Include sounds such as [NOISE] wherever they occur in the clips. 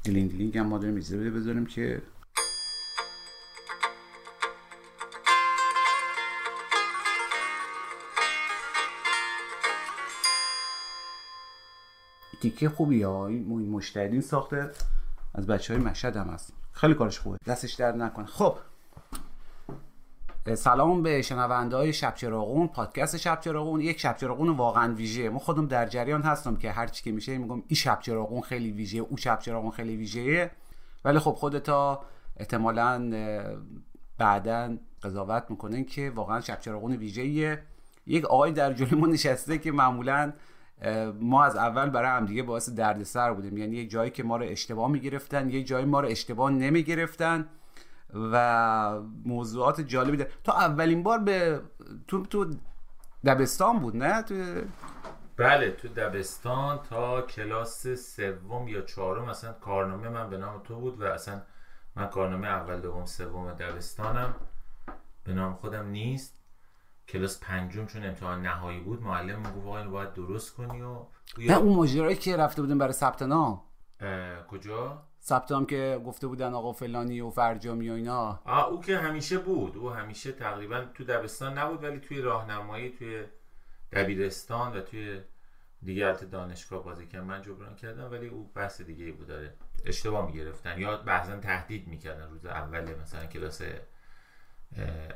یک دیلینگ دیلینگ هم ما داریم اجازه بده بذاریم که تیکه خوبی ها. این مشتری ساخته. از بچه های مشهد هم هست. خیلی کارش خوبه. دستش درد نکنه. خب سلام به شنونده های شب چراغون پادکست شب چراغون. یک شب چراغون واقعا ویژه. ما خودم در جریان هستم که هر چی که میشه میگم این شب چراغون خیلی ویژه او شب چراغون خیلی ویژه. ولی خب خودتا احتمالا بعدا قضاوت می‌کنن که واقعا شب چراغون ویژه یک آقای در جلوی ما نشسته که معمولا ما از اول برای همدیگه باعث دردسر بودیم. یعنی یک جایی که ما رو اشتباه می‌گرفتن یک جایی ما رو اشتباه نمی‌گرفتن. و موضوعات جالبی داره. تا اولین بار به تو تو دبستان بود نه؟ تو بله تو دبستان تا کلاس سوم یا چهارم اصلا کارنامه من به نام تو بود و اصلا من کارنامه اول دوم سوم دبستانم. به نام خودم نیست. کلاس پنجم چون امتحان نهایی بود معلم گفت آقا اینو باید درست کنی و نه اون ماجرایی که رفته بودیم برای ثبت نام. کجا؟ ثبت که گفته بودن آقا فلانی و فرجامی و اینا. آه او که همیشه بود. او همیشه تقریبا تو دبستان نبود ولی توی راهنمایی توی دبیرستان و توی دیگه دانشگاه بازی کردم من جبران کردم ولی او بحث دیگه ای بود. داره اشتباه می‌گرفتن. یا بعضا تهدید می‌کردن روز اول مثلا کلاس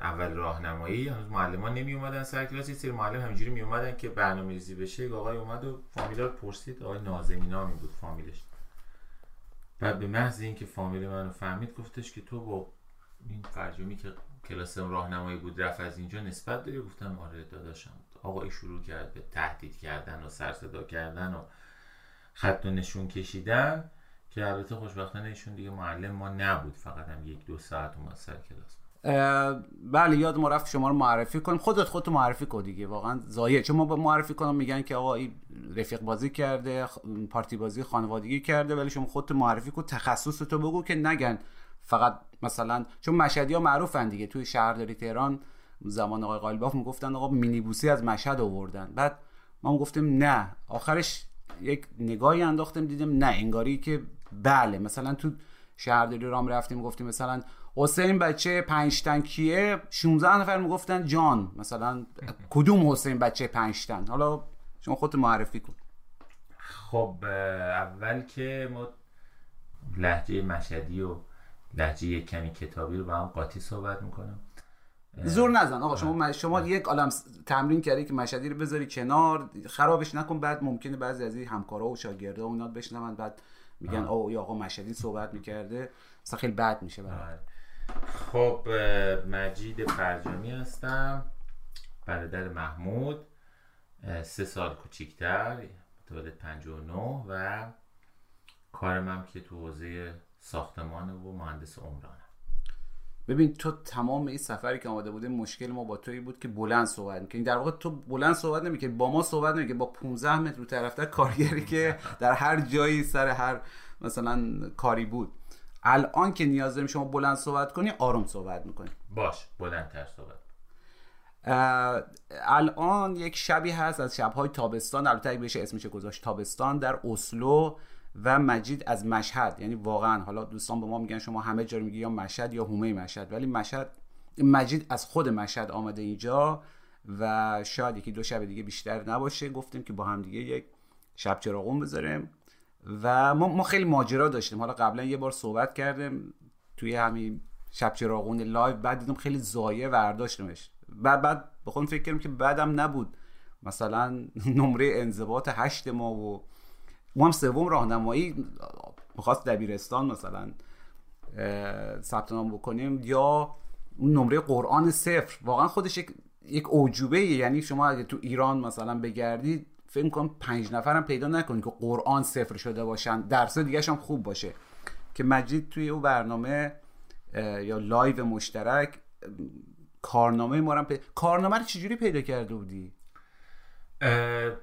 اول راهنمایی. هنوز معلمان نمی اومدن سر کلاس. یه سری معلم همینجوری می اومدن که برنامه‌ریزی بشه. آقای اومد و فامیلا رو پرسید. آقای نازمی نامی بود فامیلش. بعد به محض اینکه فامیل منو فهمید گفتش که تو با این فرجامی که کلاس راهنمایی بود رفت از اینجا نسبت داری؟ گفتم آره داداشم. آقای شروع کرد به تهدید کردن و سر صدا کردن و خط و نشون کشیدن که البته خوشبختانه ایشون دیگه معلم ما نبود. فقط هم یک دو ساعت اومد سر کلاس. بله یاد ما رفت شما رو معرفی کنیم. خودت خودتو معرفی کن دیگه واقعا زایه چون ما معرفی کنم میگن که آقا این رفیق بازی کرده پارتی بازی خانوادگی کرده ولی شما خودت معرفی کن تخصص تو بگو که نگن. فقط مثلا چون مشهدی ها معروفن دیگه. توی شهرداری تهران زمان آقای قالیباف می‌گفتن آقا مینیبوسی از مشهد آوردن. بعد ما گفتیم نه. آخرش یک نگاهی انداختیم دیدیم نه انگاری که بله. مثلا تو شهرداری رام رفتیم گفتیم مثلا حسین بچه پنج تن کیه؟ 16 نفر می‌گفتن جان. مثلا کدوم حسین بچه پنج تن؟ حالا شما خودت معرفی کن. خب اول که ما لحجه مشهدی و لحجه یک کمی کتابی رو با هم قاطی صحبت می‌کنم. زور نزن. آقا شما شما یک عالم تمرین کردی که مشهدی رو بذاری کنار. خرابش نکن. بعد ممکنه بعضی از این همکارا و شاگردا و اینا بشنون. بعد میگن آه. یا آقا مشهدی صحبت می‌کرده. مثلا خیلی بد میشه برای. خب مجید فرجامی هستم. برادر محمود. سه سال کوچیکتر متولد 59 و کارم هم که تو حوزه ساختمان و مهندس عمرانم. ببین تو تمام این سفری که آماده بوده مشکل ما با توی بود که بلند صحبت می‌کنی در واقع تو بلند صحبت نمی‌کنی با ما صحبت نمی‌کنی با 15 متر رو طرفتر کارگری که [LAUGHS] در هر جایی سر هر مثلا کاری بود. الان که نیاز داریم شما بلند صحبت کنی آروم صحبت می‌کنی. باش بلندتر صحبت. الان یک شبی هست از شبهای تابستان البته اگه بشه اسمش گذاشت تابستان در اسلو و مجید از مشهد. یعنی واقعا حالا دوستان به ما میگن شما همه جا میگی یا مشهد یا هومه مشهد. ولی مشهد مجید از خود مشهد آمده اینجا و شاید یکی دو شب دیگه بیشتر نباشه. گفتیم که با هم دیگه یک شب چراغون بذاریم. و ما, ما خیلی ماجرا داشتیم. حالا قبلا یه بار صحبت کردیم توی همین شب چراغون لایو بعد دیدم خیلی زایه ورداشتمش بعد بعد بخون فکر کردم که بعدم نبود. مثلا [LAUGHS] نمره انضباط هشت ما و ما هم سوم راهنمایی می‌خواست دبیرستان مثلا ثبت نام بکنیم یا اون نمره قرآن صفر. واقعا خودش یک اعجوبه یعنی شما اگه تو ایران مثلا بگردید فکر کنم پنج نفرم پیدا نکنید که قرآن صفر شده باشن. درس دیگه هم خوب باشه. که مجید توی او برنامه یا live مشترک کارنامه ما رو کارنامه رو چجوری پیدا کرده بودی؟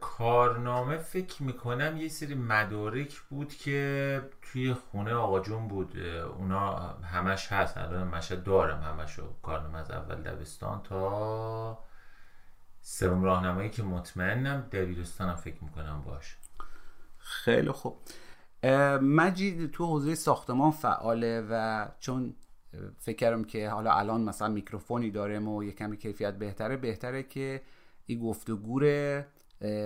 کارنامه فکر می‌کنم یه سری مدارک بود که توی خونه آقا جون بود. اونا همش هست. الان مشهد دارم. همش کارنامه از اول دبستان تا سوم راهنمایی که مطمئنم دبیرستانم فکر می‌کنم باش. خیلی خوب. مجید تو حوزه ساختمان فعاله و چون فکر که حالا الان مثلا میکروفونی دارم و یه کمی کیفیت بهتره بهتره که این گفتگور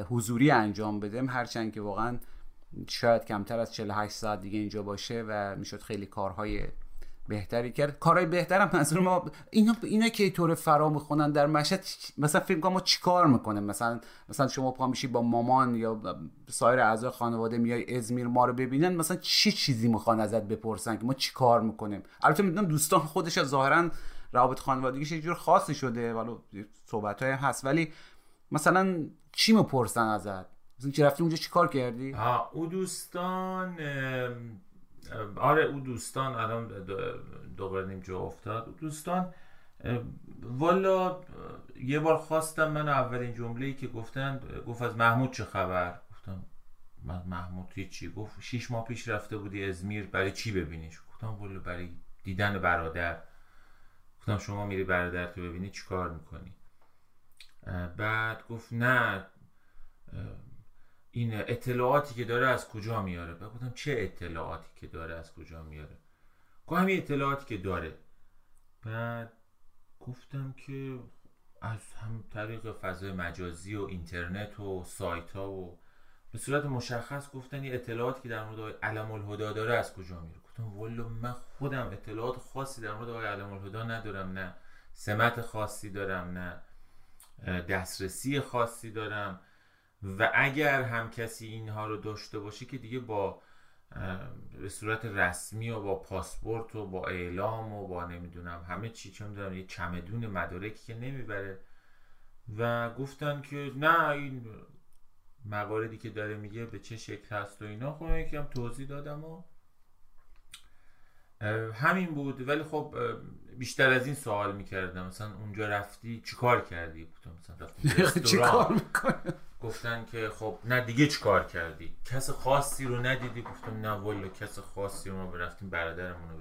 حضوری انجام بدم هرچند که واقعا شاید کمتر از 48 ساعت دیگه اینجا باشه و می‌شد خیلی کارهای بهتری کرد. کارهای بهترم منظور ما اینا اینا که طور فرا می‌خونن در مشهد مثلا فکر کنم ما چیکار می‌کنه مثلا مثلا شما پا میشی با مامان یا سایر اعضای خانواده میای ازمیر ما رو ببینن مثلا چی چیزی می‌خوان ازت بپرسن که ما چیکار می‌کنیم؟ البته می‌دونم دوستان خودش ظاهرا روابط خانوادگیش یه جور خاصی شده ولی صحبت های هست. ولی مثلا چی می‌پرسن ازت؟ مثلا چی رفتی اونجا چیکار کردی؟ ها او دوستان آره او دوستان الان دوباره نیم جا افتاد. دوستان والا یه بار خواستم من اولین جمله که گفتن گفت از محمود چه خبر؟ گفتم من محمود چی گفت شیش ماه پیش رفته بودی ازمیر برای چی ببینیش؟ گفتم والا برای دیدن برادر. گفتم شما میری برادر تو ببینی چیکار می‌کنی؟ بعد گفت نه این اطلاعاتی که داره از کجا میاره؟ گفتم چه اطلاعاتی که داره از کجا میاره؟ گفت همین اطلاعاتی که داره. بعد گفتم که از هم طریق فضای مجازی و اینترنت و سایت ها و به صورت مشخص گفتن این اطلاعاتی که در مورد علم الهدا داره از کجا میاره گفتم والا من خودم اطلاعات خاصی در مورد علم الهدا ندارم نه سمت خاصی دارم نه دسترسی خاصی دارم. و اگر هم کسی اینها رو داشته باشه که دیگه با به صورت رسمی و با پاسپورت و با اعلام و با نمی‌دونم همه چی چه می‌دونم یه چمدون مدارکی که نمی‌بره. و گفتن که نه این مواردی که داره میگه به چه شکل هست و اینا. خب یکم توضیح دادم و همین بود. ولی خب بیشتر از این سوال می‌کردم. مثلا اونجا رفتی چیکار کردی؟ مثلا رفتی [LAUGHS] چیکار گفتن که خب نه دیگه چیکار کردی؟ کس خاصی رو ندیدی؟ گفتم نه والا کس خاصی رو ما برفتیم برادرمون رو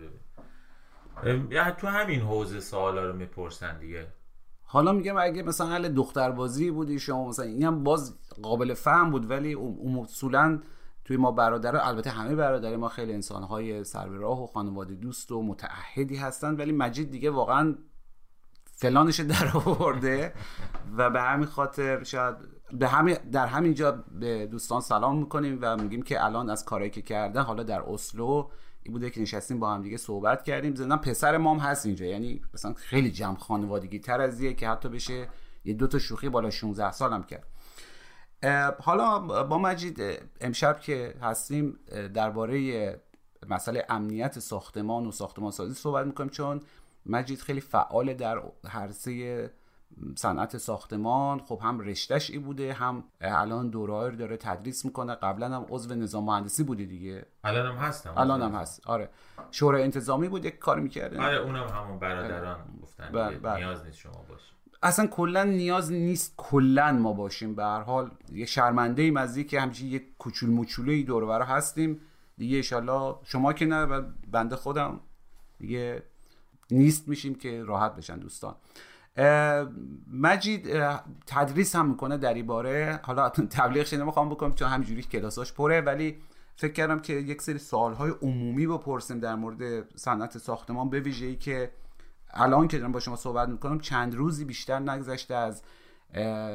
ببین. تو همین حوزه سوالا رو می‌پرسن دیگه. حالا میگم اگه مثلا حل دختربازی بودی شما مثلا اینم باز قابل فهم بود ولی اصولا توی ما برادر البته همه برادر ما خیلی انسانهای سر راه و خانواده دوست و متعهدی هستن ولی مجید دیگه واقعا فلانش در آورده و به همین خاطر شاید به همین در همین جا به دوستان سلام می‌کنیم و میگیم که الان از کارهایی که کرده حالا در اسلو این بوده که نشستیم با هم دیگه صحبت کردیم. زندان پسر مام هست اینجا. یعنی مثلا خیلی جمع خانوادگی تر از که حتی بشه یه دو تا شوخی بالا 16 سالم کرد. حالا با مجید امشب که هستیم درباره مسئله امنیت ساختمان و ساختمان سازی صحبت می‌کنیم چون مجید خیلی فعال در حرسه صنعت ساختمان. خب هم رشتهش ای بوده هم الان دوره داره تدریس می‌کنه. قبلا هم عضو نظام مهندسی بوده دیگه. الان هم هستم الان هم هست. آره. شورای انتظامی بود یک کار می‌کرده. آره اونم همون برادران گفتن بله، دیگه. بله. نیاز نیست شما باشی. اصلا کلا نیاز نیست کلا ما باشیم. به هر حال یه شرمنده ایم از که همچین یک کوچول دور برا هستیم. دیگه انشالله شما که نه بنده خودم. دیگه نیست میشیم که راحت بشن دوستان. مجید تدریس هم می‌کنه در این باره. حالا تبلیغش نمی‌خوام بکنم چون همینجوری کلاساش پره ولی فکر کردم که یک سری سوالهای عمومی بپرسیم در مورد صنعت ساختمان. به ویژه‌ای که الان که دارم با شما صحبت می‌کنم چند روزی بیشتر نگذشته از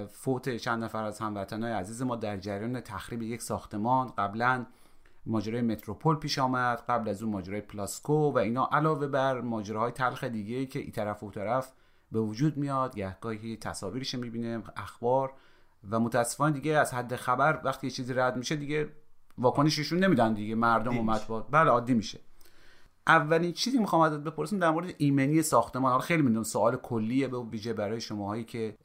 فوت چند نفر از هموطنهای عزیز ما در جریان تخریب یک ساختمان. قبلا ماجرای متروپول پیش آمد قبل از اون ماجرای پلاسکو و اینا. علاوه بر ماجراهای تلخ دیگه که ای طرف و اون طرف به وجود میاد گهگاهی تصاویرش می‌بینیم اخبار و متاسفانه دیگه از حد خبر وقتی یه چیزی رد میشه دیگه واکنششون نمیدن دیگه مردم و مطبوعات. بله عادی میشه. اولین چیزی می‌خوام ازت بپرسم در مورد ایمنی ساختمان حالا خیلی می‌دونم سوال کلیه به ویژه برای شماهایی که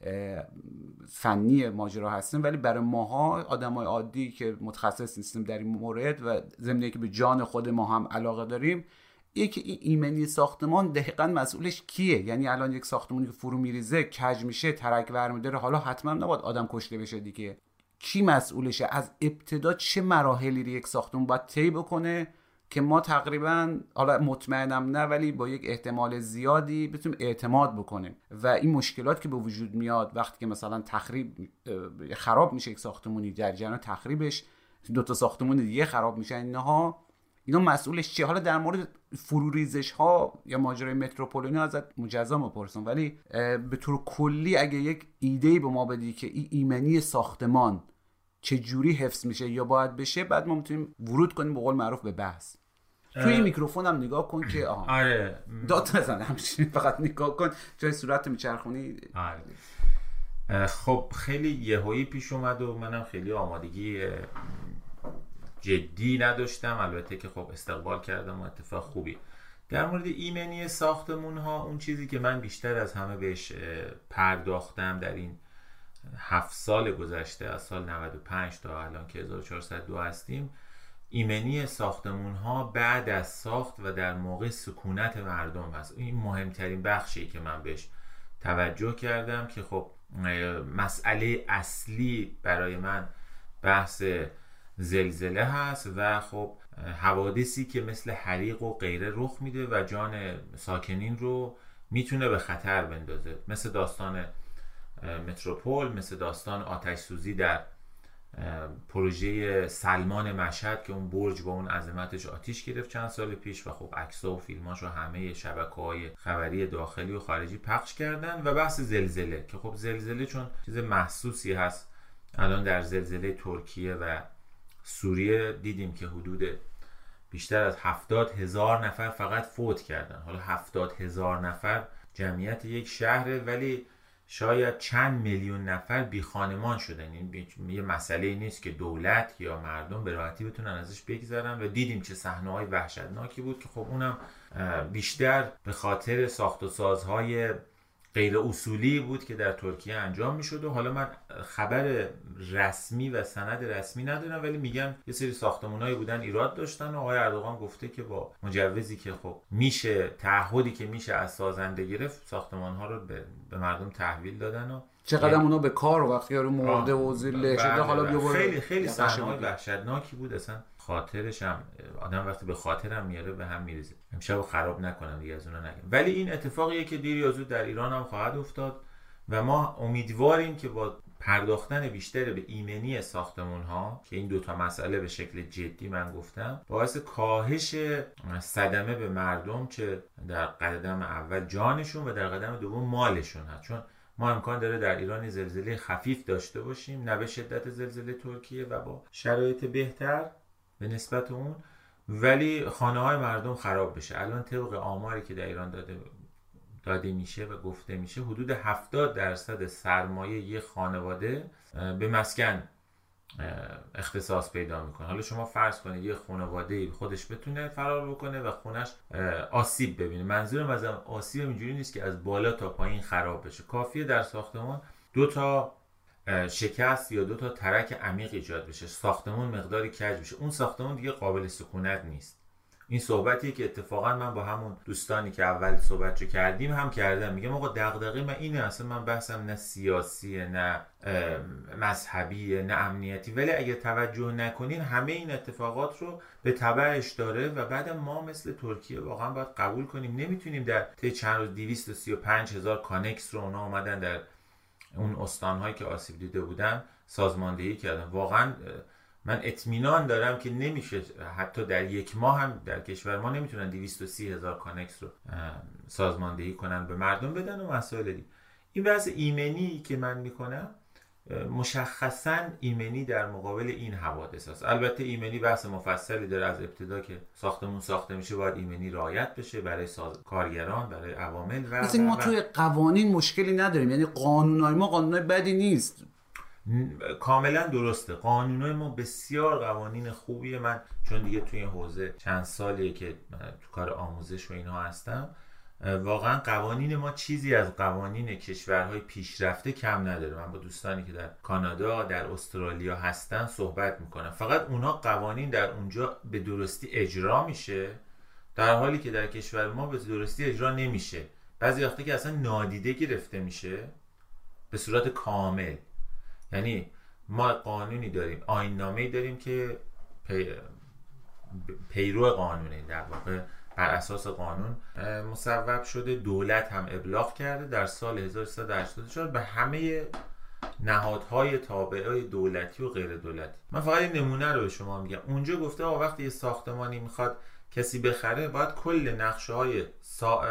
فنی ماجرا هستیم ولی برای ماها آدمای عادی که متخصص نیستیم در این مورد و ضمن که به جان خود ما هم علاقه داریم یکی این ایمنی ساختمان دقیقا مسئولش کیه؟ یعنی الان یک ساختمانی که فرو میریزه کج میشه ترک ور حالا حتما نباید آدم کشته بشه دیگه. کی مسئولشه؟ از ابتدا چه مراحلی رو یک ساختمون باید طی بکنه؟ که ما تقریبا حالا مطمئنم نه ولی با یک احتمال زیادی بتونیم اعتماد بکنیم. و این مشکلات که به وجود میاد وقتی که مثلا تخریب خراب میشه یک ساختمونی در جریان تخریبش دو تا ساختمون دیگه خراب میشن اینها اینا مسئولش چیه؟ حالا در مورد فروریزش ها یا ماجرای متروپول اینا ازت مجزا بپرسم ولی به طور کلی اگه یک ایده به ما بدی که این ایمنی ساختمان چه جوری حفظ میشه یا باید بشه بعد ما می‌تونیم ورود کنیم به قول معروف به بحث. توی این میکروفون هم نگاه کن که آها. آره. داد نزن همچین فقط نگاه کن. جای صورت میچرخونی. آره. خب خیلی یهویی پیش اومد و منم خیلی آمادگی جدی نداشتم. البته که خب استقبال کردم و اتفاق خوبی. در مورد ایمنی ساختمون ها اون چیزی که من بیشتر از همه بهش پرداختم در این هفت سال گذشته از سال 95 تا الان که 1402 هستیم ایمنی ساختمون ها بعد از ساخت و در موقع سکونت مردم هست. این مهمترین بخشی که من بهش توجه کردم که خب مسئله اصلی برای من بحث زلزله هست و خب حوادثی که مثل حریق و غیره رخ میده و جان ساکنین رو می‌تونه به خطر بندازه. مثل داستان متروپول مثل داستان آتش سوزی در پروژه سلمان مشهد که اون برج با اون عظمتش آتیش گرفت چند سال پیش و خب عکس‌ها و فیلماش رو همه شبکه های خبری داخلی و خارجی پخش کردن و بحث زلزله که خب زلزله چون چیز محسوسی هست. الان در زلزله ترکیه و سوریه دیدیم که حدود بیشتر از هفتاد هزار نفر فقط فوت کردن. حالا هفتاد هزار نفر جمعیت یک شهره ولی شاید چند میلیون نفر بی خانمان شدن. این بی- یه مسئله نیست که دولت یا مردم به راحتی بتونن ازش بگذرن. و دیدیم چه صحنه های وحشتناکی بود که خب اونم بیشتر به خاطر ساخت و سازهای غیر اصولی بود که در ترکیه انجام می شد و حالا من خبر رسمی و سند رسمی ندارم ولی میگن یه سری ساختمونایی بودن ایراد داشتن و آقای اردوغان گفته که با مجوزی که خب میشه تعهدی که میشه از سازنده گرفت ساختمان ها رو به, به مردم تحویل دادن و چقدر اونا به کار وقتی یارو مرده و زیر له شده بله، حالا بله. خیلی خیلی صحنه. وحشتناکی بود اصلا خاطرش هم آدم وقتی به خاطرم میاره به هم میریزه. امشب خراب نکنم دیگه از اونا نگم ولی این اتفاقیه که دیر یا زود در ایران هم خواهد افتاد و ما امیدواریم که با پرداختن بیشتر به ایمنی ساختمون ها که این دوتا مسئله به شکل جدی من گفتم باعث کاهش صدمه به مردم چه در قدم اول جانشون و در قدم دوم مالشون هست. چون ما امکان داره در ایران زلزله خفیف داشته باشیم نه به شدت زلزله ترکیه و با شرایط بهتر به نسبت اون ولی خانه های مردم خراب بشه. الان طبق آماری که در ایران داده داده میشه و گفته میشه حدود 70 درصد سرمایه یه خانواده به مسکن اختصاص پیدا می‌کنه. حالا شما فرض کنید یه خانواده خودش بتونه فرار بکنه و خونش آسیب ببینه. منظورم از آسیب اینجوری نیست که از بالا تا پایین خراب بشه. کافیه در ساختمان دو تا شکست یا دو تا ترک عمیق ایجاد بشه. ساختمون مقداری کج بشه اون ساختمون دیگه قابل سکونت نیست. این صحبتی که اتفاقا من با همون دوستانی که اول صحبت رو کردیم هم کردم. میگم آقا دغدغه من اینه اصلا من بحثم نه سیاسیه نه مذهبیه نه امنیتی. ولی اگه توجه نکنین همه این اتفاقات رو به تبعش داره و بعد ما مثل ترکیه واقعا باید قبول کنیم. نمی‌تونیم در طی چند روز 235 هزار کانکس رو اونا آمدن در اون استانهایی که آسیب دیده بودن سازماندهی کردن. واقعا من اطمینان دارم که نمیشه حتی در یک ماه هم در کشور ما نمی‌تونن 230 هزار کانکس رو سازماندهی کنن به مردم بدن و مسائل دیگه. این وضع ایمنی که من می‌کنم مشخصا ایمنی در مقابل این حوادث است. البته ایمنی بحث مفصلی داره از ابتدا که ساختمون ساخته میشه باید ایمنی رعایت بشه برای ساز... کارگران برای عوامل و ما توی قوانین مشکلی نداریم. یعنی قانونای ما قانونای بدی نیست. کاملا درسته. قانونای ما بسیار قوانین خوبیه. من چون دیگه توی این حوزه چند سالیه که تو کار آموزش و اینها هستم واقعا قوانین ما چیزی از قوانین کشورهای پیشرفته کم نداره. من با دوستانی که در کانادا در استرالیا هستن صحبت می‌کنم. فقط اونا قوانین در اونجا به درستی اجرا میشه در حالی که در کشور ما به درستی اجرا نمیشه. بعضی وقتی که اصلا نادیده گرفته میشه به صورت کامل. یعنی ما قانونی داریم آین نامه داریم که پی... پیرو قانونه در واقع بر اساس قانون مصوب شده دولت هم ابلاغ کرده در سال 1384 به همه نهادهای تابعه دولتی و غیر دولتی. من فقط این نمونه رو به شما میگم. اونجا گفته آقا وقتی یه ساختمانی می‌خواد کسی بخره باید کل نقشه های سا...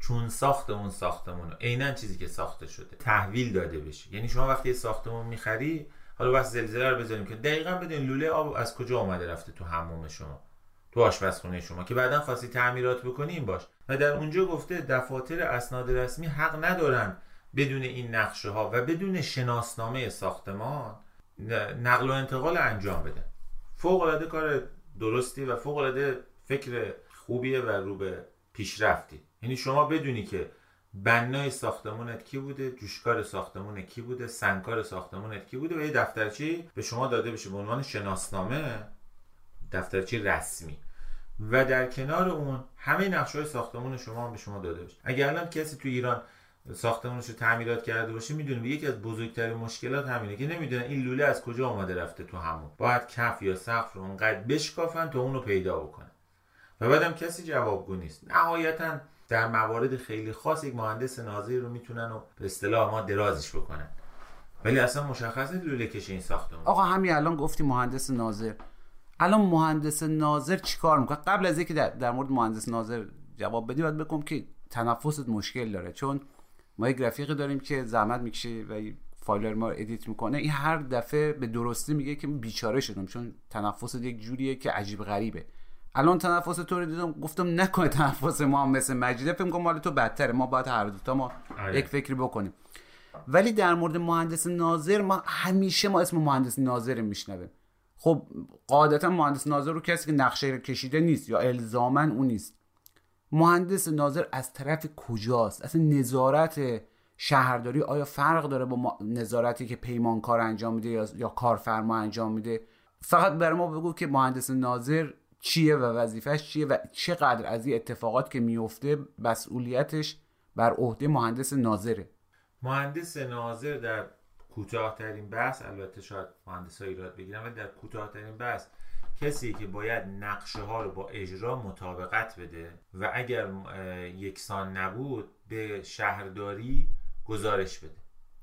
چون ساخت اون ساختمون عینا چیزی که ساخته شده تحویل داده بشه. یعنی شما وقتی یه ساختمون می‌خری حالا بس زلزله رو بذاریم که دقیقا بدون لوله آب از کجا آمده رفته تو حموم شما. تو آشپزخونه شما که بعدا خواستی تعمیرات بکنی باش. و در اونجا گفته دفاتر اسناد رسمی حق ندارن بدون این نقشه ها و بدون شناسنامه ساختمان نقل و انتقال انجام بدن فوق العاده کار درستی و فوق العاده فکر خوبیه و رو به پیشرفتی. یعنی شما بدونی که بنای ساختمونت کی بوده جوشکار ساختمونت کی بوده سنگکار ساختمونت کی بوده و یه دفترچی به شما داده بشه به عنوان شناسنامه دفترچی رسمی. و در کنار اون همه نقشه های ساختمون شما هم به شما داده بشه اگر الان کسی تو ایران ساختمونش رو تعمیرات کرده باشه می‌دونه یکی از بزرگترین مشکلات همینه که نمی‌دونن این لوله از کجا آمده رفته تو همون. باید کف یا سقف رو اونقدر بشکافن تا اون رو پیدا بکنن. و بعدم کسی جوابگو نیست. نهایتا در موارد خیلی خاص یک مهندس ناظری رو می‌تونن و به اصطلاح ما درازش بکنن. ولی اصلا مشخص لوله کش این ساختمون. آقا همین الان گفتی مهندس ناظر الان مهندس ناظر چیکار می‌کنه؟ قبل از اینکه در, در مورد مهندس ناظر جواب بدی باید بگم که تنفست مشکل داره چون ما یک رفیقی داریم که زحمت می‌کشه و فایل ما رو ادیت می‌کنه. این هر دفعه به درستی میگه که بیچاره شدم چون تنفس یک جوریه که عجیب غریبه. الان تنفس تو رو دیدم گفتم نکنه تنفس ما هم مثل مجیده فکر کنم مال تو بدتره. ما باید هر دو تا ما آره. یک فکری بکنیم. ولی در مورد مهندس ناظر ما همیشه ما اسم مهندس ناظر میشنویم. خب قاعدتا مهندس ناظر رو کسی که نقشه کشیده نیست یا الزامن اون نیست. مهندس ناظر از طرف کجاست؟ اصلا نظارت شهرداری آیا فرق داره با نظارتی که پیمانکار انجام میده یا, یا کارفرما انجام میده؟ فقط برای ما بگو که مهندس ناظر چیه و وظیفش چیه و چقدر از این اتفاقات که میفته مسئولیتش بر عهده مهندس ناظره. مهندس ناظر در کوتاهترین بحث البته شاید مهندس ها ایراد بگیرن ولی در کوتاهترین بحث کسی که باید نقشه ها رو با اجرا مطابقت بده و اگر یکسان نبود به شهرداری گزارش بده.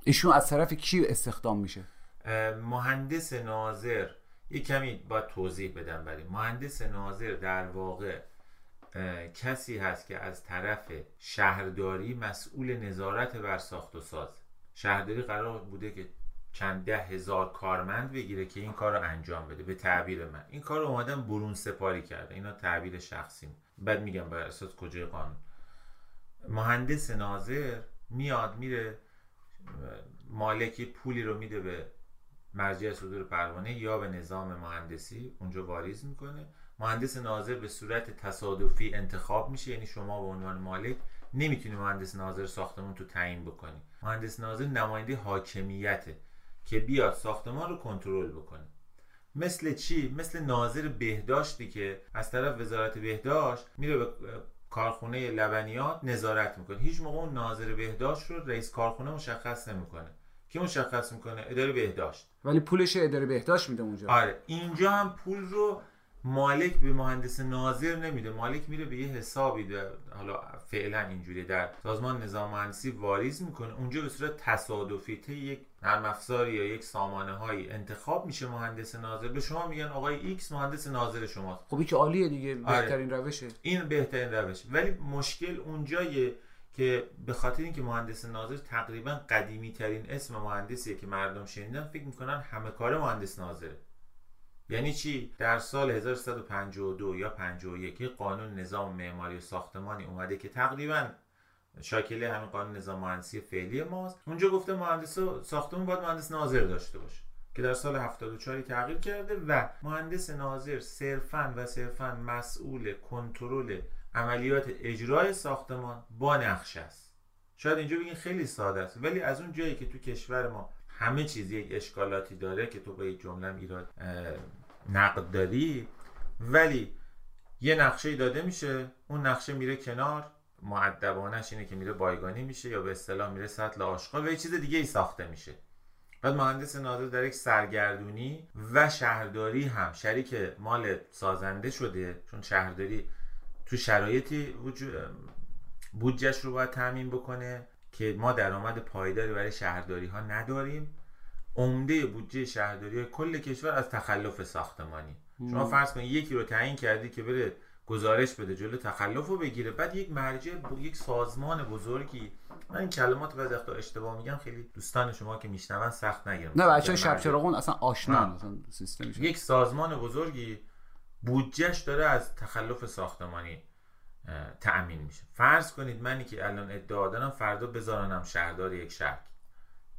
ایشون از طرف کی استخدام میشه؟ مهندس ناظر. یه کمی باید توضیح بدم برای مهندس ناظر در واقع کسی هست که از طرف شهرداری مسئول نظارت بر ساخت و ساز. شهرداری قرار بوده که چند ده هزار کارمند بگیره که این کار رو انجام بده به تعبیر من. این کار رو اومدن برون سپاری کرده. اینا تعبیر شخصی بعد میگم بر اساس کجای قانون. مهندس ناظر میاد میره مالکی پولی رو میده به مرجع صدور پروانه یا به نظام مهندسی. اونجا واریز می‌کنه. مهندس ناظر به صورت تصادفی انتخاب میشه. یعنی شما به عنوان مالک نمی‌تونی مهندس ناظر ساختمون تو تعیین بکنی. مهندس ناظر نماینده حاکمیته که بیاد ساختمان رو کنترل بکنه. مثل چی؟ مثل ناظر بهداشتی که از طرف وزارت بهداشت میره به کارخونه لبنیات نظارت می‌کنه. هیچ موقع اون ناظر بهداشت رو رئیس کارخونه مشخص نمی‌کنه. کی مشخص می‌کنه؟ اداره بهداشت. ولی پولش اداره بهداشت میده اونجا. آره اینجا هم پول رو مالک به مهندس ناظر نمیده. مالک میره به یه حسابی ده. حالا فعلا اینجوری در سازمان نظام مهندسی واریز می‌کنه. اونجا به صورت تصادفی طی یک نرم افزاری یا یک سامانه هایی انتخاب میشه مهندس ناظر. به شما میگن آقای X مهندس ناظر شماست. خب که عالیه دیگه بهترین روشه. این بهترین روش ولی مشکل اونجایه که به خاطر اینکه مهندس ناظر تقریبا قدیمی ترین اسم مهندسیه که مردم شنیدن فکر می‌کنن همه کار مهندس ناظره. یعنی چی؟ در سال 1352 یا 51 قانون نظام معماری و ساختمانی اومده که تقریبا شاکله همین قانون نظام مهندسی فعلی ماست. اونجا گفته مهندس ساختمون باید مهندس ناظر داشته باشه که در سال 74 تغییر کرده و مهندس ناظر صرفا و صرفا مسئول کنترل عملیات اجرای ساختمان با نقش است. شاید اینجا بگین خیلی ساده است ولی از اون جایی که تو کشور ما همه چیز یک اشکالاتی داره که تو به یک جمله ایراد نقد داری. ولی یه نقشه داده میشه اون نقشه میره کنار معدبانش اینه که میره بایگانی میشه یا به اصطلاح میره سطل آشغال و یه چیز دیگه ای ساخته میشه. بعد مهندس ناظر در یک سرگردونی و شهرداری هم شریک مال سازنده شده چون شهرداری تو شرایطی بودجش رو باید تامین بکنه. که ما درآمد پایداری برای شهرداری ها نداریم. عمده بودجه شهرداری کل کشور از تخلف ساختمانی. شما فرض کنید یکی رو تعیین کردی که بره گزارش بده جلو تخلف رو بگیره بعد یک مرجع یک سازمان بزرگی من این کلمات بعضی وقتا اشتباه میگم خیلی دوستان شما که میشنون سخت نگیرم نه بچه شب چراغون اصلا آشنا سیستمش یک سازمان بزرگی بودجهش داره از تخلف ساختمانی. تأمین میشه. فرض کنید منی که الان ادعا دارم فردا بذارنم شهردار یک شهر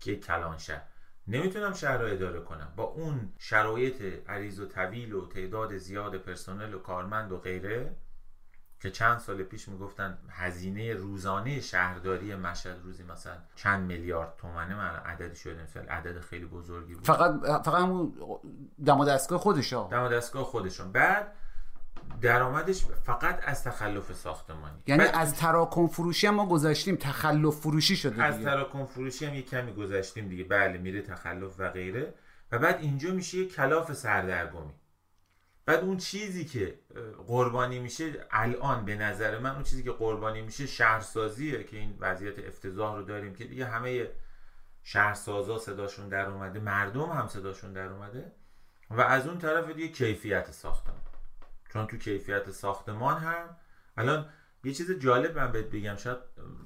که کلان شهر. نمی‌تونم شهر رو اداره کنم. با اون شرایط عریض و طویل و تعداد زیاد پرسنل و کارمند و غیره که چند سال پیش می‌گفتن هزینه روزانه شهرداری مشهد روزی مثلا چند میلیارد تومنه من عددی شده مثلا عدد خیلی بزرگی بود. فقط فقط همون دم دستگاه خودشا دم دستگاه خودشون. بعد درآمدش فقط از تخلف ساختمانی. یعنی از تراکم فروشی هم ما گذاشتیم تخلف فروشی شده از تراکم فروشی هم یه کمی گذاشتیم دیگه. بله میره تخلف و غیره. و بعد اینجا میشه یه کلاف سردرگمی. بعد اون چیزی که قربانی میشه الان به نظر من اون چیزی که قربانی میشه شهرسازیه که این وضعیت افتضاح رو داریم که دیگه همه شهرسازا صداشون در اومده مردم هم صداشون در اومده و از اون طرف دیگه کیفیت ساختمان. چون تو کیفیت ساختمان هم. الان یه چیز جالب من بهت بگم شاید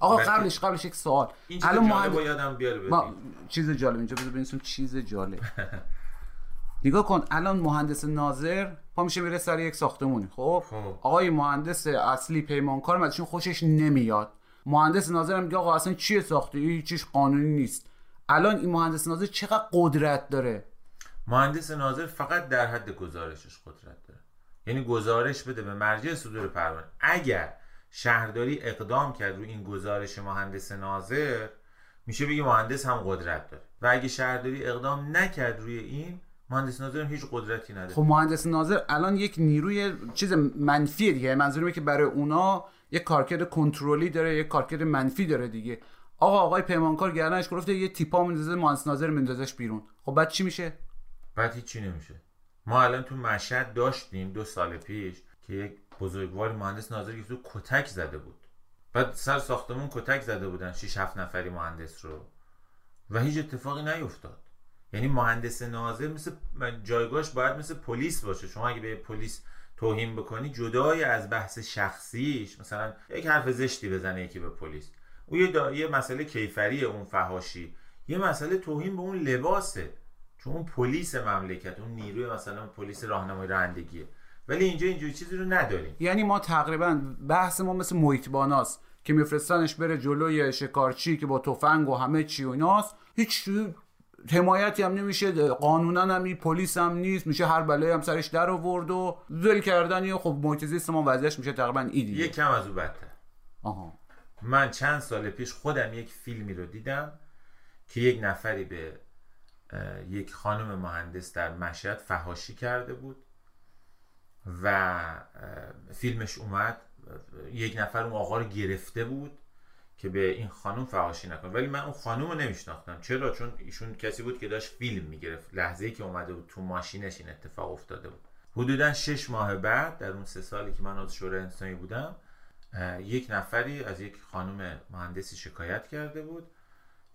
آقا قبلش قبلش یک سوال. این چیز الان جالب یادم بیاره ما... چیز جالب اینجا بذار چیز جالب. [LAUGHS] نگاه کن الان مهندس ناظر پا میشه میره سر یک ساختمونی خب, خب. آقای مهندس اصلی پیمانکار ازشون خوشش نمیاد. مهندس ناظر میگه آقا اصلا چیه ساخته؟ هیچیش قانونی نیست. الان این مهندس ناظر چقدر قدرت داره؟ مهندس ناظر فقط در حد گزارشش قدرت داره. یعنی گزارش بده به مرجع صدور پروانه اگر شهرداری اقدام کرد روی این گزارش مهندس ناظر میشه بگی مهندس هم قدرت داره. و اگه شهرداری اقدام نکرد روی این مهندس ناظر هیچ قدرتی نداره. خب مهندس ناظر الان یک نیروی چیز منفی دیگه. منظورم که برای اونا یک کارکرد کنترلی داره یک کارکرد منفی داره دیگه. آقا آقای پیمانکار گردنش گرفته یه تیپا میندازه مهندس ناظر میندازش بیرون. خب بعد چی میشه؟ بعد هیچی نمیشه. ما الان تو مشهد داشتیم دو سال پیش که یک بزرگوار مهندس ناظر تو کتک زده بود. بعد سر ساختمون کتک زده بودن 6 7 نفری مهندس رو. و هیچ اتفاقی نیفتاد. یعنی مهندس ناظر مثل جایگاهش باید مثل پلیس باشه. شما اگه به پلیس توهین بکنی جدای از بحث شخصیش مثلا یک حرف زشتی بزنه یکی به پلیس. او یه, یه مسئله کیفری اون فهاشی یه مسئله توهین به اون لباسه. چون اون پلیس مملکت اون نیروی مثلا پلیس راهنمایی رانندگیه. ولی اینجا اینجوری چیزی رو نداریم. یعنی ما تقریبا بحث ما مثل محیطباناست که میفرستنش بره جلوی شکارچی که با تفنگ و همه چی و ایناست. هیچ حمایتی هم نمیشه قانونا هم نی پلیس هم نیست میشه هر بلایی هم سرش در آورد و ول کردن یا خب محیط زیست ما وضعیتش میشه تقریبا این دیگه. یه کم از او بدتر. آها. من چند سال پیش خودم یک فیلمی رو دیدم که یک نفری به یک خانم مهندس در مشهد فهاشی کرده بود و فیلمش اومد. یک نفر اون آقا رو گرفته بود که به این خانم فهاشی نکنه. ولی من اون خانم رو نمیشناختم. چرا؟ چون ایشون کسی بود که داشت فیلم می‌گرفت. لحظه ای که اومده بود تو ماشینش این اتفاق افتاده بود. حدودا شش ماه بعد در اون سه سالی که من از شورای انسانی بودم یک نفری از یک خانم مهندسی شکایت کرده بود.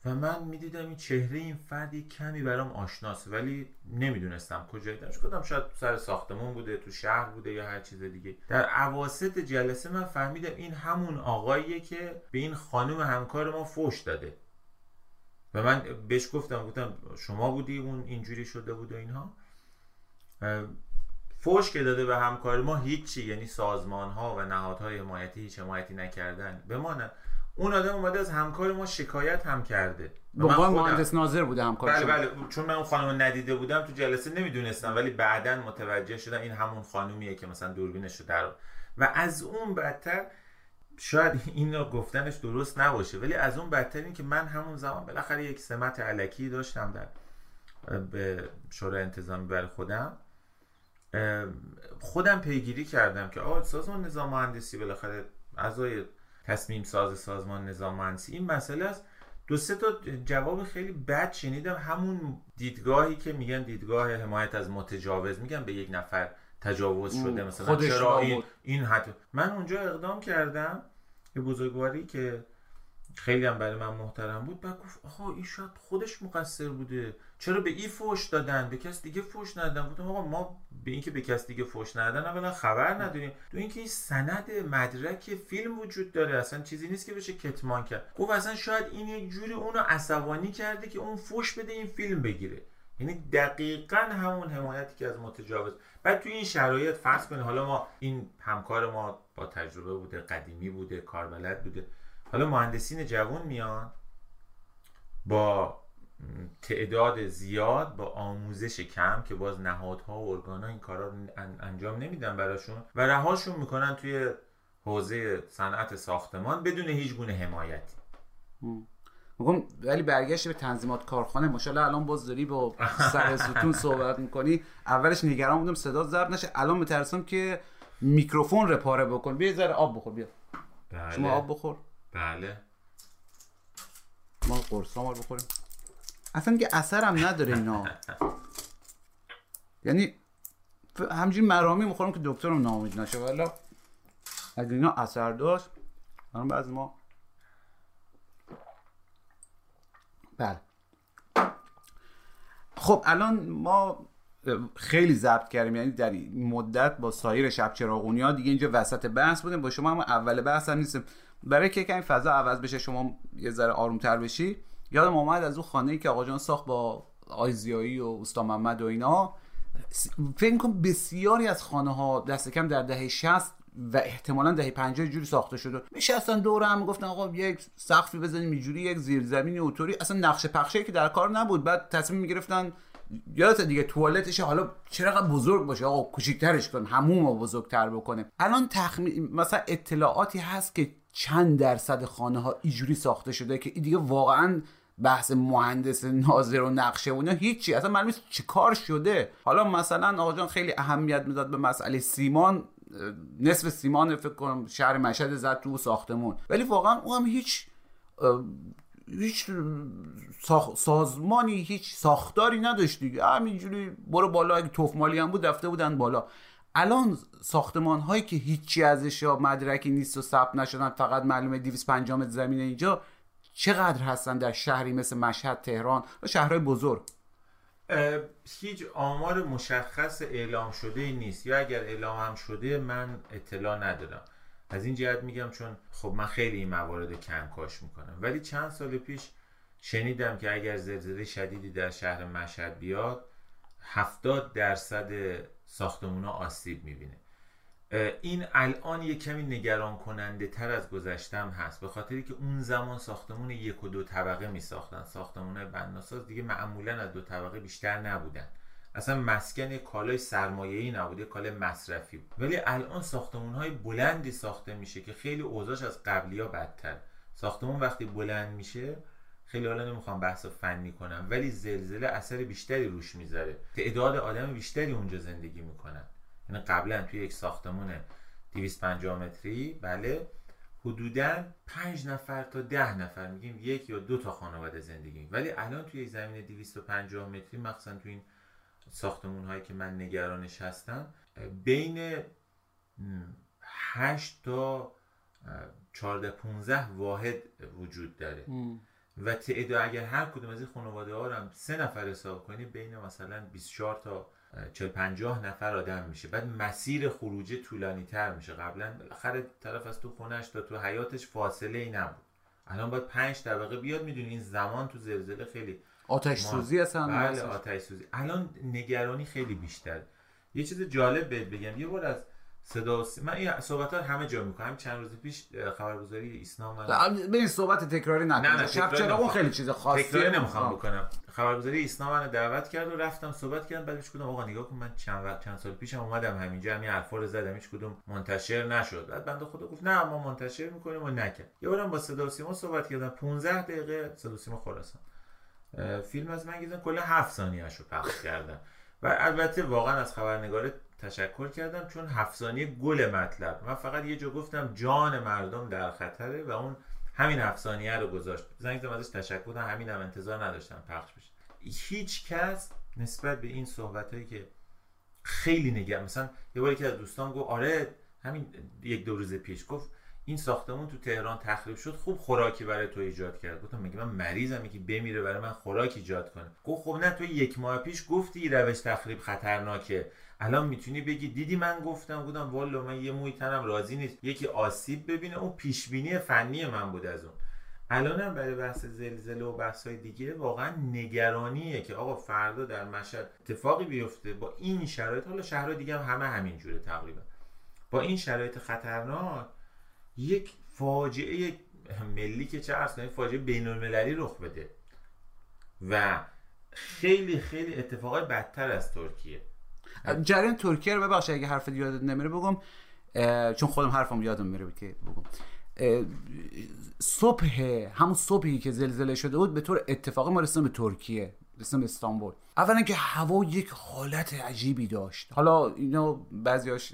و من می‌دیدم این چهره این فردی کمی برام آشناست ولی نمی‌دونستم کجا. دیدمش گفتم شاید سر ساختمون بوده تو شهر بوده یا هر چیز دیگه. در عواسط جلسه من فهمیدم این همون آقاییه که به این خانم همکار ما فوش داده. و من بهش گفتم گفتم شما بودی اون اینجوری شده بود و اینها. فوش که داده به همکار ما هیچی یعنی سازمان ها و نهادهای حمایتی هیچ حمایتی نکردن. بمانه اون آدم اومده از همکار ما شکایت هم کرده. به عنوان مهندس ناظر بوده همکار بله. بله. چون من اون خانم ندیده بودم تو جلسه نمی‌دونستم ولی بعدا متوجه شدم این همون خانومیه که مثلا دوربینش رو در و از اون بدتر شاید این رو گفتنش درست نباشه ولی از اون بدتر این که من همون زمان بالاخره یک سمت علکی داشتم در به شورای انتظامی برای خودم. خودم پیگیری کردم که آقا سازمان نظام مهندسی بالاخره اعضای تصمیم ساز سازمان نظام مهندسی این مسئله است. دو سه تا جواب خیلی بد شنیدم. همون دیدگاهی که میگن دیدگاه حمایت از متجاوز میگن به یک نفر تجاوز شده. مثلا چرا را این. این حتی من اونجا اقدام کردم به بزرگواری که خیلی هم برای من محترم بود بعد گفت آقا این شاید خودش مقصر بوده. چرا به این فوش دادن؟ به کس دیگه فوش ندادن. گفتم آقا ما به اینکه به کس دیگه فوش ندادن اولا خبر نداریم. دو اینکه این سند مدرک فیلم وجود داره اصلا چیزی نیست که بشه کتمان کرد. گفت اصلا شاید این یک جوری اونو عصبانی کرده که اون فوش بده این فیلم بگیره. یعنی دقیقا همون حمایتی که از متجاوز. بعد تو این شرایط فرض کنید حالا ما این همکار ما با تجربه بوده قدیمی بوده کاربلد بوده. حالا مهندسین جوان میان با تعداد زیاد با آموزش کم که باز نهادها و ارگانها این کارا رو ان- انجام نمیدن براشون و رهاشون می‌کنن توی حوزه صنعت ساختمان بدون هیچ گونه حمایتی. میگم ولی برگشت به تنظیمات کارخانه. ماشاءالله الان باز داری با سر ستون صحبت می‌کنی. اولش نگران بودم صدا ضبط نشه. الان میترسم که میکروفون رپاره بکن. بیا ذره آب بخور. بیا. بله. شما آب بخور. بله. ما قرص ما بخوریم. اصلا دیگه اثر هم نداره اینا. یعنی همجوری مرامی می‌خورم که دکترم ناامید نشه. ولی اگه اینا اثر داشت الان بعضی ما بله. خب الان ما خیلی ضبط کردیم. یعنی در این مدت با سایر شب چراغونی ها دیگه اینجا وسط بحث بودیم. با شما هم اول بحث هم نیستیم. برای که کمی فضا عوض بشه شما یه ذره آرومتر بشی. یادم اومد از اون خانه ای که آقا جان ساخت با آیزیایی و استا محمد و اینا. فکر کنم بسیاری از خانه ها دست کم در دهه 60 و احتمالا دهه 50 جوری ساخته شده. میشستن دور هم گفتن آقا یک سقفی بزنیم اینجوری یک زیرزمینی اوتوری. اصلا نقشه پخشه که در کار نبود. بعد تصمیم می‌گرفتن یادت دیگه توالتش حالا چرا بزرگ باشه؟ آقا کوچیک‌ترش کن هموم بزرگتر بکنه الان تخمین مثلا اطلاعاتی هست که چند درصد خانه ها اینجوری ساخته شده که این دیگه واقعا بحث مهندس ناظر و نقشه و اینا هیچی. اصلا معلوم نیست چی کار شده. حالا مثلا آقا جان خیلی اهمیت می‌داد به مسئله سیمان. نصف سیمان فکر کنم شهر مشهد زد تو ساختمون. ولی واقعا اون هم هیچ هیچ سازمانی هیچ ساختاری نداشت دیگه. همینجوری برو بالا اگه توفمالی هم بود رفته بودن بالا. الان ساختمان هایی که هیچی ازش یا مدرکی نیست و ثبت نشدن فقط معلومه 250 متر زمین اینجا چقدر هستن در شهری مثل مشهد تهران و شهرهای بزرگ؟ هیچ آمار مشخص اعلام شده نیست. یا اگر اعلام هم شده من اطلاع ندارم. از این جهت میگم چون خب من خیلی این موارد کنکاش می‌کنم. ولی چند سال پیش شنیدم که اگر زلزله شدیدی در شهر مشهد بیاد 70 درصد ساختمونا آسیب می‌بینه. این الان یه کمی نگران کننده تر از گذشتم هست. به خاطری که اون زمان ساختمون یک و دو طبقه می ساختن. ساختمون بناساز دیگه معمولا از دو طبقه بیشتر نبودن. اصلا مسکن کالای سرمایه‌ای نبوده کالای مصرفی بود. ولی الان ساختمون های بلندی ساخته میشه که خیلی اوضاعش از قبلی ها بدتر. ساختمون وقتی بلند میشه خیلی حالا نمی‌خوام بحث فنی کنم ولی زلزله اثر بیشتری روش می‌ذاره. تعداد آدم بیشتری اونجا زندگی می‌کنن. یعنی قبلا توی یک ساختمون 250 متری بله. حدودا 5 نفر تا 10 نفر میگیم یک یا دو تا خانواده زندگی. ولی الان توی یک زمین 250 متری مخصوصا توی این ساختمون هایی که من نگرانش هستم بین 8 تا 14 15 واحد وجود داره. و تعداد اگر هر کدوم از این خانواده ها رو سه نفر حساب کنی بین مثلا 24 تا 40 50 نفر آدم میشه. بعد مسیر خروجه طولانی تر میشه. قبلا بالاخره طرف از تو خونش تا تو حیاتش فاصله ای نبود. الان باید 5 طبقه بیاد می‌دونی این زمان تو زلزله خیلی آتش سوزی هستن بله آتش سوزی. الان نگرانی خیلی بیشتر. یه چیز جالب بهت بگم. یه بار از صدا من این صحبت ها همه جا می‌کنم. چند روز پیش خبرگزاری ایسنا من به این صحبت تکراری نکن نه نه شب چرا اون خیلی چیز خاصیه؟ تکراری نمی‌خوام بکنم. خبرگزاری ایسنا من دعوت کرد و رفتم صحبت کردم. بعدش گفتم آقا نگاه کن من چند وقت چند سال پیشم اومدم همینجا. همین حرفا رو زدم. هیچ کدوم منتشر نشد. بعد بنده خدا گفت نه ما منتشر می‌کنیم و نکرد. یه بارم با صدا سیما صحبت کردم. 15 دقیقه صدا سیما خراسان. فیلم از من گفتن کلا 7 ثانیه رو پخش کردم. و البته واقعا از خبرنگار تشکر کردم چون هفت ثانیه گل مطلب. من فقط یه جا گفتم جان مردم در خطره و اون همین هفت ثانیه رو گذاشت. زنگ زدم ازش تشکر کردم همین هم انتظار نداشتم پخش بشه. هیچ کس نسبت به این صحبت هایی که خیلی نگران مثلا یه باری که از دوستان گفت آره همین یک دو روز پیش گفت این ساختمون تو تهران تخریب شد خوب خوراکی برای تو ایجاد کرد. گفتم میگه من مریضم؟ که بمیره برای من خوراک ایجاد کنه. گفت خب نه تو یک ماه پیش گفتی روش تخریب خطرناکه. الان می‌تونی بگی دیدی من گفتم بودم والا من یه موی تنم راضی نیست. یکی آسیب ببینه اون پیش بینی فنی من بود از اون. الانم برای بحث زلزله و بحث های دیگه واقعا نگرانیه که آقا فردا در مشهد اتفاقی بیفته. با این شرایط حالا شهرهای دیگه هم همه همین جوره تقریبا. با این شرایط خطرناک یک فاجعه ملی که چه ارز فاجعه بین المللی رخ بده. و خیلی خیلی اتفاقای بدتر از ترکیه. جریان ترکیه رو ببخش اگه حرف یادت نمیره بگم. چون خودم حرفم یادم میره که بگم. صبح همون صبحی که زلزله شده بود به طور اتفاقی ما رسیدیم به ترکیه رسیدیم به استانبول. اولا که هوا یک حالت عجیبی داشت. حالا اینا بعضیاش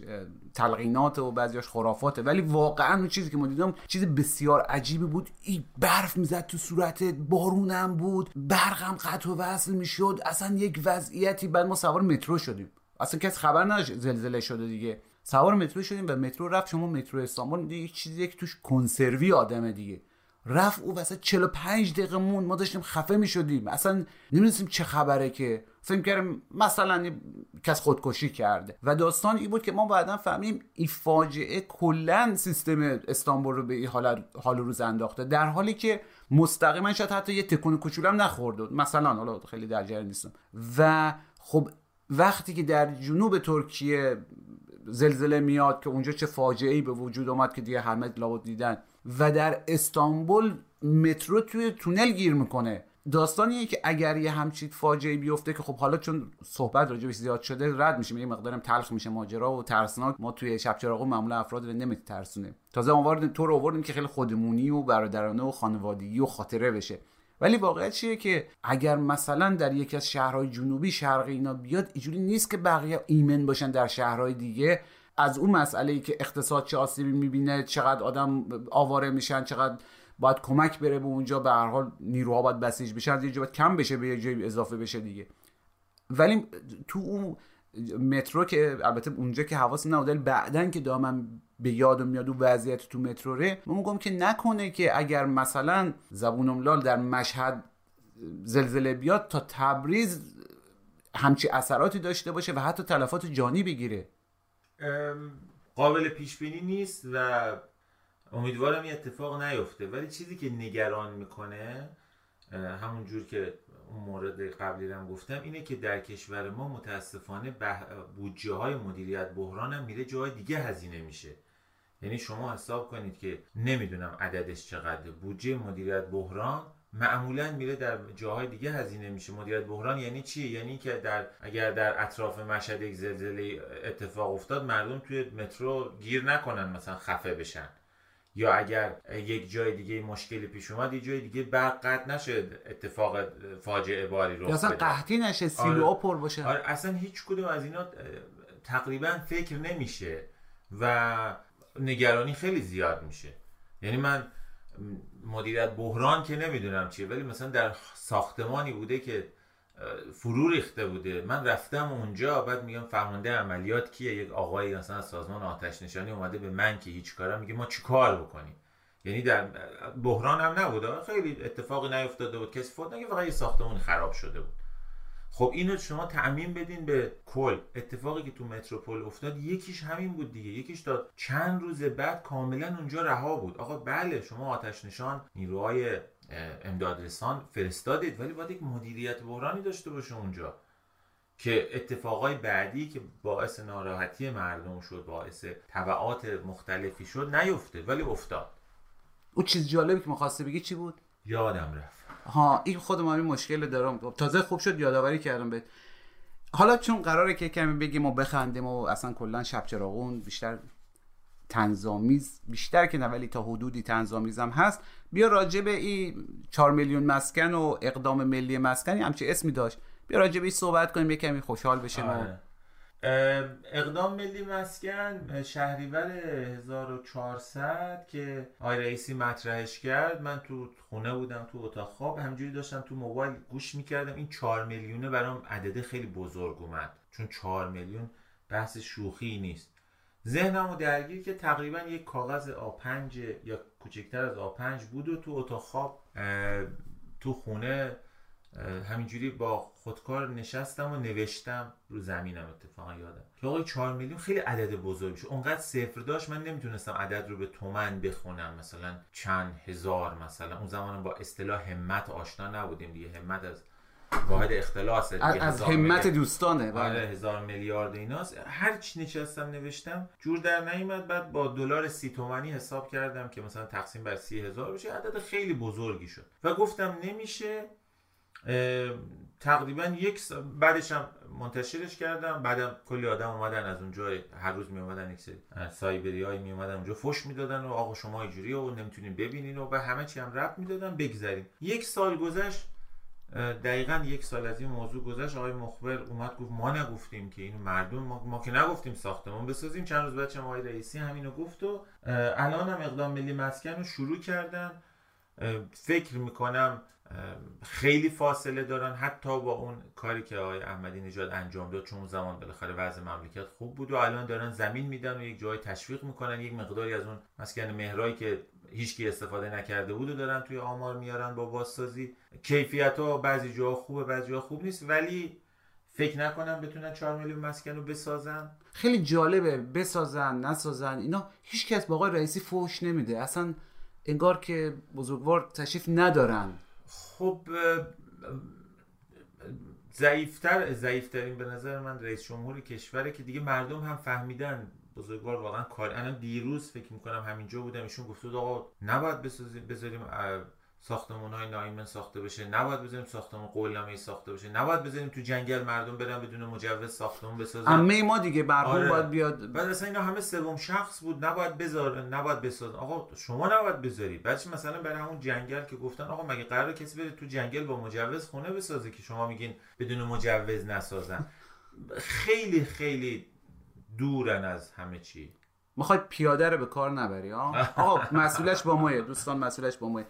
تلقینات و بعضیاش خرافاته ولی واقعا اون چیزی که ما دیدم چیز بسیار عجیبی بود. این برف می‌زد تو صورتت بارونم بود برقم قطع و وصل می‌شد. اصلا یک وضعیتی بعد ما سوار مترو شدیم. اصلا کس خبر نداشت زلزله شده دیگه. سوار مترو شدیم و مترو رفت شما مترو استانبول دیگه چیزی که توش کنسروی آدمه دیگه. رفت او وسط 45 دقیقه مون ما داشتیم خفه می شدیم اصلا نمی‌دونستیم چه خبره که. فکر کردیم مثلا کس خودکشی کرده. و داستان این بود که ما بعدا فهمیم این فاجعه کلا سیستم استانبول رو به این حال حال روز انداخته. در حالی که مستقیما شاید حتی یه تکون کوچولم نخورده مثلا حالا خیلی در جریان نیستم. و خب وقتی که در جنوب ترکیه زلزله میاد که اونجا چه فاجعه ای به وجود اومد که دیگه همه لابد دیدن و در استانبول مترو توی تونل گیر می‌کنه. داستانیه که اگر یه همچین فاجعه بیفته که خب حالا چون صحبت راجبش زیاد شده رد میشه یه مقدارم تلخ میشه ماجرا و ترسناک. ما توی شب چراغ معمولا افراد رو نمیترسونه تازه آوردیم تو رو آوردیم که خیلی خودمونی و برادرانه و خانوادگی و خاطره بشه. ولی واقعیت چیه که اگر مثلا در یکی از شهرهای جنوبی شرقی اینا بیاد اینجوری نیست که بقیه ایمن باشن در شهرهای دیگه. از اون مسئله ای که اقتصاد چه آسیبی می‌بینه چقدر آدم آواره میشن چقدر باید کمک بره به اونجا به هر حال نیروها باید بسیج بشن از یه باید کم بشه به یه جایی اضافه بشه دیگه. ولی تو اون مترو که البته اونجا که حواس نبود بعدا که دامم به یادم میاد و وضعیت تو مترو ره من میگم که نکنه که اگر مثلا زبون املال در مشهد زلزله بیاد تا تبریز همچی اثراتی داشته باشه و حتی تلفات جانی بگیره. قابل پیش بینی نیست و امیدوارم این اتفاق نیفته. ولی چیزی که نگران می‌کنه همون جور که اون مورد قبلی هم گفتم اینه که در کشور ما متاسفانه بودجه های مدیریت بحران هم میره جای دیگه هزینه میشه. یعنی شما حساب کنید که نمی‌دونم عددش چقدر بودجه مدیریت بحران معمولا میره در جاهای دیگه هزینه میشه. مدیریت بحران یعنی چی؟ یعنی که در اگر در اطراف مشهد یک زلزله اتفاق افتاد مردم توی مترو گیر نکنن مثلا خفه بشن. یا اگر یک جای دیگه مشکلی پیش اومد یه جای دیگه برق قطع نشه اتفاق فاجعه باری رو اصلا قحطی نشه سیلوها آره. پر باشه. آره اصلا هیچ کدوم از اینا تقریبا فکر نمیشه. و نگرانی خیلی زیاد میشه. یعنی من مدیریت بحران که نمی‌دونم چیه ولی مثلا در ساختمانی بوده که فرو ریخته بوده. من رفتم اونجا بعد میگم فرمانده عملیات کیه؟ یک آقایی مثلا از سازمان آتش نشانی اومده به من که هیچ کارم میگه ما چیکار بکنیم؟ یعنی در بحران هم نبوده خیلی اتفاقی نیفتاده بود. کسی فوت نگه فقط یه ساختمون خراب شده بود. خب اینو شما تعمین بدین به کل. اتفاقی که تو متروپول افتاد یکیش همین بود دیگه. یکیش تا چند روز بعد کاملا اونجا رها بود. آقا بله شما آتش نشان نیروهای امدادرسان فرستادید ولی باید یک مدیریت بحرانی داشته باشه اونجا. که اتفاقای بعدی که باعث ناراحتی مردم شد باعث طبعات مختلفی شد نیفته ولی افتاد. او چیز جالبی که مخواسته بگی چی بود؟ یادم رفت. ها این خودم این مشکل دارم. تازه خوب شد یادآوری کردم به حالا چون قراره که کمی بگیم و بخندیم و اصلا کلا شب چراغون بیشتر تنظامیز بیشتر که نه ولی تا حدودی تنظامیز هم هست. بیا راجع به این 4 میلیون مسکن و اقدام ملی مسکنی همچه اسمی داشت. بیا راجع به صحبت کنیم یه کمی خوشحال بشیم آره. اقدام ملی مسکن شهریور 1400 که آی رئیسی مطرحش کرد. من تو خونه بودم تو اتاق خواب همجوری داشتم تو موبایل گوش می‌کردم. این 4 میلیونه برام عدده خیلی بزرگ اومد. چون 4 میلیون بحث شوخی نیست. ذهنمو درگیر که تقریبا یک کاغذ آ5 یا کوچکتر از آ5 بود و تو اتاق خواب تو خونه همینجوری با خودکار نشستم و نوشتم رو زمینم اتفاقا یادم. که آقای 4 میلیون خیلی عدد بزرگ شد. اونقدر صفر داشت. من نمی‌تونستم عدد رو به تومن بخونم. مثلا چند هزار مثلا. اون زمان با اصطلاح همت آشنا نبودیم دیگه. همت از واحد اختلاس از همت دوستانه. بله. آره هزار میلیارد ایناست. هر چی نشستم نوشتم جور در نیومد. بعد با دلار سی تومنی حساب کردم که مثلا تقسیم بر سی هزار بشه. عدد خیلی بزرگی شد. و گفتم نمیشه. تقریبا یک سا... بعدش هم منتشرش کردم. بعدم کلی آدم اومدن از اونجا هر روز می اومدن یک سری سایبری های می اومدن اونجا فش می‌دادن و آقا شما اینجوری و نمی‌تونین ببینین و به همه چی هم رب می‌دادن بگذریم. یک سال گذشت دقیقا یک سال از این موضوع گذشت. آقای مخبر اومد گفت ما نگفتیم که این مردم ما, ما که نگفتیم ساختمون بسازیم. چند روز بعد آقای رئیسی همینو گفت و الان هم اقدام ملی مسکن رو شروع کردن. فکر می‌کنم خیلی فاصله دارن. حتی با اون کاری که آقای احمدی نژاد انجام داد چون اون زمان بالاخره وضع مملکت خوب بود و الان دارن زمین میدن و یک جای تشویق می‌کنن. یک مقداری از اون مسکن مهرایی که هیچکی استفاده نکرده بود و دارن توی آمار میارن با بازسازی. کیفیت ها بعضی جاها خوبه بعضی جاها خوب نیست. ولی فکر نکنم بتونن 4 میلیون مسکن رو بسازن. خیلی جالبه بسازن نسازن اینا هیچ کس با آقای رئیسی فوش نمیده. اصلا انگار که بزرگوار تشریف ندارن. خب ضعیفتر ضعیفترین به نظر من رئیس جمهور کشوره که دیگه مردم هم فهمیدن بزرگوار واقعا کار الان دیروز فکر می‌کنم همینجا بودم ایشون گفته آقا نباید بسازیم بذاریم ساختمون های نایمن ساخته بشه. نباید بذاریم ساختمون قولنامه ساخته بشه. نباید بذاریم تو جنگل مردم برن بدون مجوز ساختمون بسازن. همه ما دیگه برقون آره. باید بیاد. بعد اصلا اینا همه سوم شخص بود. نباید بذار نباید بسازن. آقا شما نباید بذاری. بعدش مثلا برای همون جنگل که گفتن آقا مگه قرار کسی بره تو جنگل با مجوز خونه بسازه که شما میگین بدون مجوز نسازن؟ خیلی خیلی دورن از همه چی. می‌خوای پیاده رو به کار نبری [LAUGHS] آقا مسئولش با مایه. دوستان مسئولش با مایه.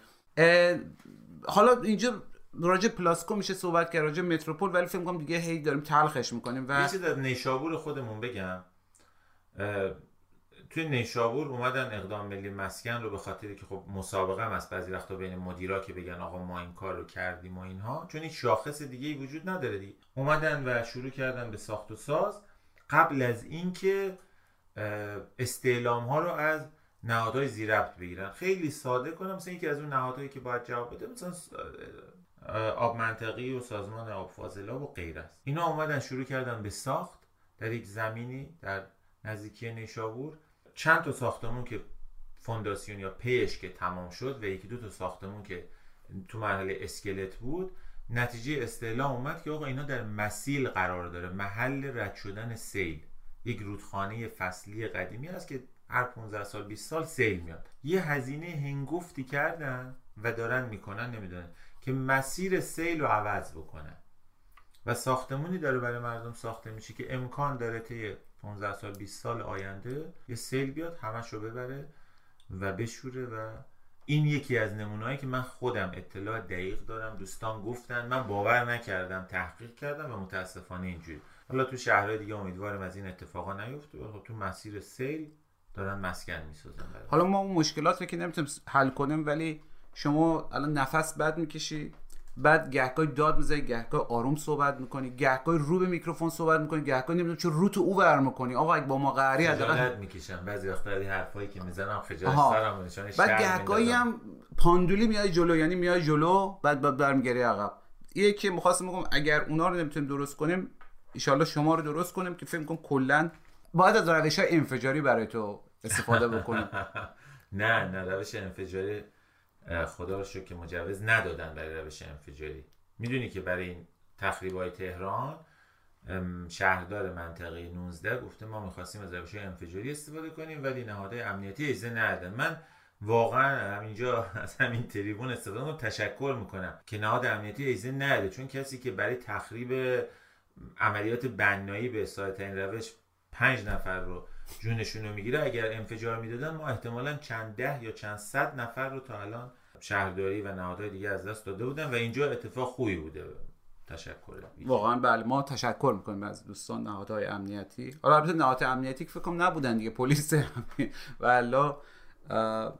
حالا اینجا راجع پلاسکو میشه صحبت کرد راجع متروپول ولی فکر کنم دیگه هی داریم تلخش می‌کنیم و یه چیز در نیشابور خودمون بگم. توی نیشابور اومدن اقدام ملی مسکن رو به خاطری که خب مسابقه هم از بعضی وقتا بین مدیرا که بگن آقا ما این کار رو کردیم و اینها چون این شاخص دیگه ای وجود نداره دیگه. اومدن و شروع کردن به ساخت و ساز. قبل از اینکه استعلام ها رو از نهادهای زیر بگیرن. خیلی ساده کنم مثلا یکی از اون نهادهایی که باید جواب بده مثلا آب منطقی و سازمان آب فاضلاب و غیر است. اینا اومدن شروع کردن به ساخت در یک زمینی در نزدیکی نیشابور. چند تا ساختمون که فونداسیون یا پیش که تمام شد و یکی دو تا ساختمون که تو مرحله اسکلت بود نتیجه استعلام اومد که آقا اینا در مسیل قرار داره محل رد شدن سیل. یک رودخانه فصلی قدیمی است که هر 15 سال 20 سال سیل میاد. یه هزینه هنگفتی کردن و دارن می‌کنن نمی‌دونن که مسیر سیل رو عوض بکنن. و ساختمونی داره برای مردم ساخته میشه که امکان داره طی 15 سال 20 سال آینده یه سیل بیاد همش رو ببره و بشوره. و این یکی از نمونهایی که من خودم اطلاع دقیق دارم دوستان گفتن من باور نکردم تحقیق کردم و متاسفانه اینجوری. حالا تو شهرهای دیگه امیدوارم از این اتفاقا نیفته. خب تو مسیر سیل دارن مسکن می‌سازن حالا ما اون مشکلات رو که نمی‌تونیم حل کنیم ولی شما الان نفس بد می‌کشی بعد گهگاه داد می‌زنی گهگاه آروم صحبت می‌کنی گهگاه رو به میکروفون صحبت می‌کنی گهگاه نمی‌دونم چه رو تو او ور می‌کنی. آقا اگه با ما قهری حداقل می‌کشم. بعضی وقتا این حرفایی که می‌زنم خجالت سرم نشانه بعد گهگاهی هم پاندولی میای جلو یعنی میای جلو بعد بعد برمیگردی عقب. یکی می‌خواستم بگم اگر اونا رو نمی‌تونیم درست کنیم ان شما رو درست کنیم که فکر کنم کلا باید از روش های انفجاری برای تو استفاده بکنیم [LAUGHS] نه نه روش انفجاری خدا رو شکر که مجوز ندادن برای روش انفجاری. می‌دونی که برای این تخریب تهران شهردار منطقه 19 گفته ما می‌خواستیم از روش انفجاری استفاده کنیم ولی نهادهای امنیتی اجازه ندادن. من واقعا همینجا [LAUGHS] از همین تریبون استفاده کنم تشکر می‌کنم که نهاد امنیتی اجازه نده چون کسی که برای تخریب عملیات بنایی به سایت این روش پنج نفر رو جونشون رو می‌گیره اگر انفجار می‌دادن ما احتمالا چند ده یا چند صد نفر رو تا الان شهرداری و نهادهای دیگه از دست داده بودن و اینجا اتفاق خوبی بوده. تشکر. واقعا بله ما تشکر می‌کنیم از دوستان نهادهای امنیتی. حالا البته نهادهای امنیتی که فکر نبودن دیگه پلیس والا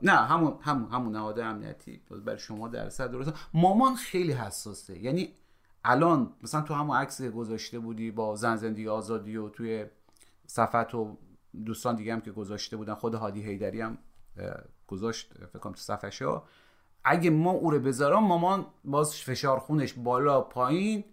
نه همون همون همون نهادهای امنیتی. برای شما درصد درست. مامان خیلی حساسه. یعنی الان مثلا تو همون عکس گذاشته بودی با زن زندگی آزادی و توی صفت و دوستان دیگه هم که گذاشته بودن خود هادی هیدری هم گذاشت فکر تو صفحه اگه ما او رو بذارم مامان باز فشار خونش بالا پایین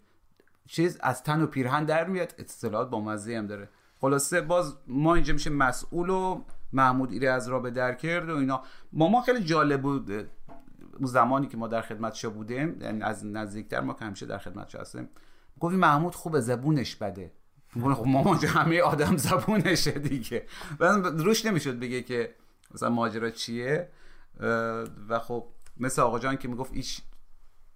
چیز از تن و پیرهن در میاد. اطلاعات با مزه هم داره. خلاصه باز ما اینجا میشه مسئول و محمود ایره از را به در کرد و اینا. مامان خیلی جالب بود. اون زمانی که ما در خدمتش بودیم یعنی از نزدیکتر ما که همیشه در خدمتش هستیم گفتی محمود خوب زبونش بده. مامان همه آدم زبونشه دیگه. روش نمی‌شد بگه که مثلا ماجرا چیه. و خب مثل آقا جان که می‌گفت ایش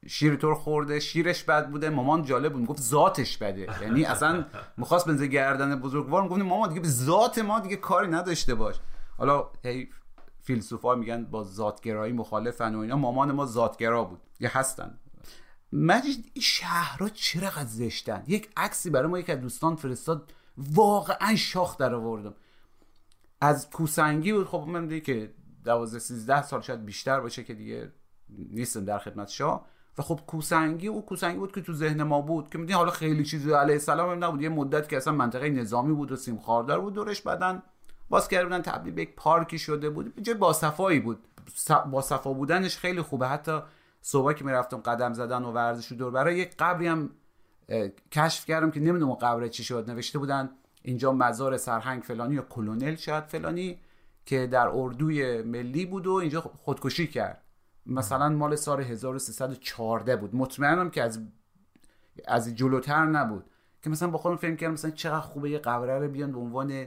شیر طور خورده شیرش بد بوده. مامان جالب بود می‌گفت ذاتش بده. یعنی اصلا می‌خواست بنزه گردن بزرگوار. می‌گفت مامان دیگه به ذات ما دیگه کاری نداشته باش. حالا هی فیلسوفا میگن با ذاتگرایی مخالفن و اینا. مامان ما ذاتگرا بود. یه هستن. مجید این شهرها چرا زشتن؟ یک عکسی برای ما یک از دوستان فرستاد. واقعا شاخ در آوردم. از کوسنگی بود. خب من دیگه که 12 13 سال شاید بیشتر باشه که دیگه نیستم در خدمت شاه. و خب کوسنگی او کوسنگی بود که تو ذهن ما بود که می‌دونی حالا خیلی چیزی علیه السلام هم نبود. یه مدت که اصلا منطقه نظامی بود و سیم خاردار بود دورش بعدن باز کردن تبدیل به یک پارکی شده بود. جای باصفایی بود. با صفا بودنش خیلی خوبه. حتی صبح که می‌رفتم قدم زدن و ورزش و دور برای یک قبری هم کشف کردم که نمی‌دونم قبر چی شد. نوشته بودن اینجا مزار سرهنگ فلانی یا کلونل شاید فلانی که در اردوی ملی بود و اینجا خودکشی کرد. مثلا مال سال 1314 بود. مطمئنم که از از جلوتر نبود. که مثلا با خودم فکر کردم مثلا چقدر خوبه یه قبره رو بیان به عنوان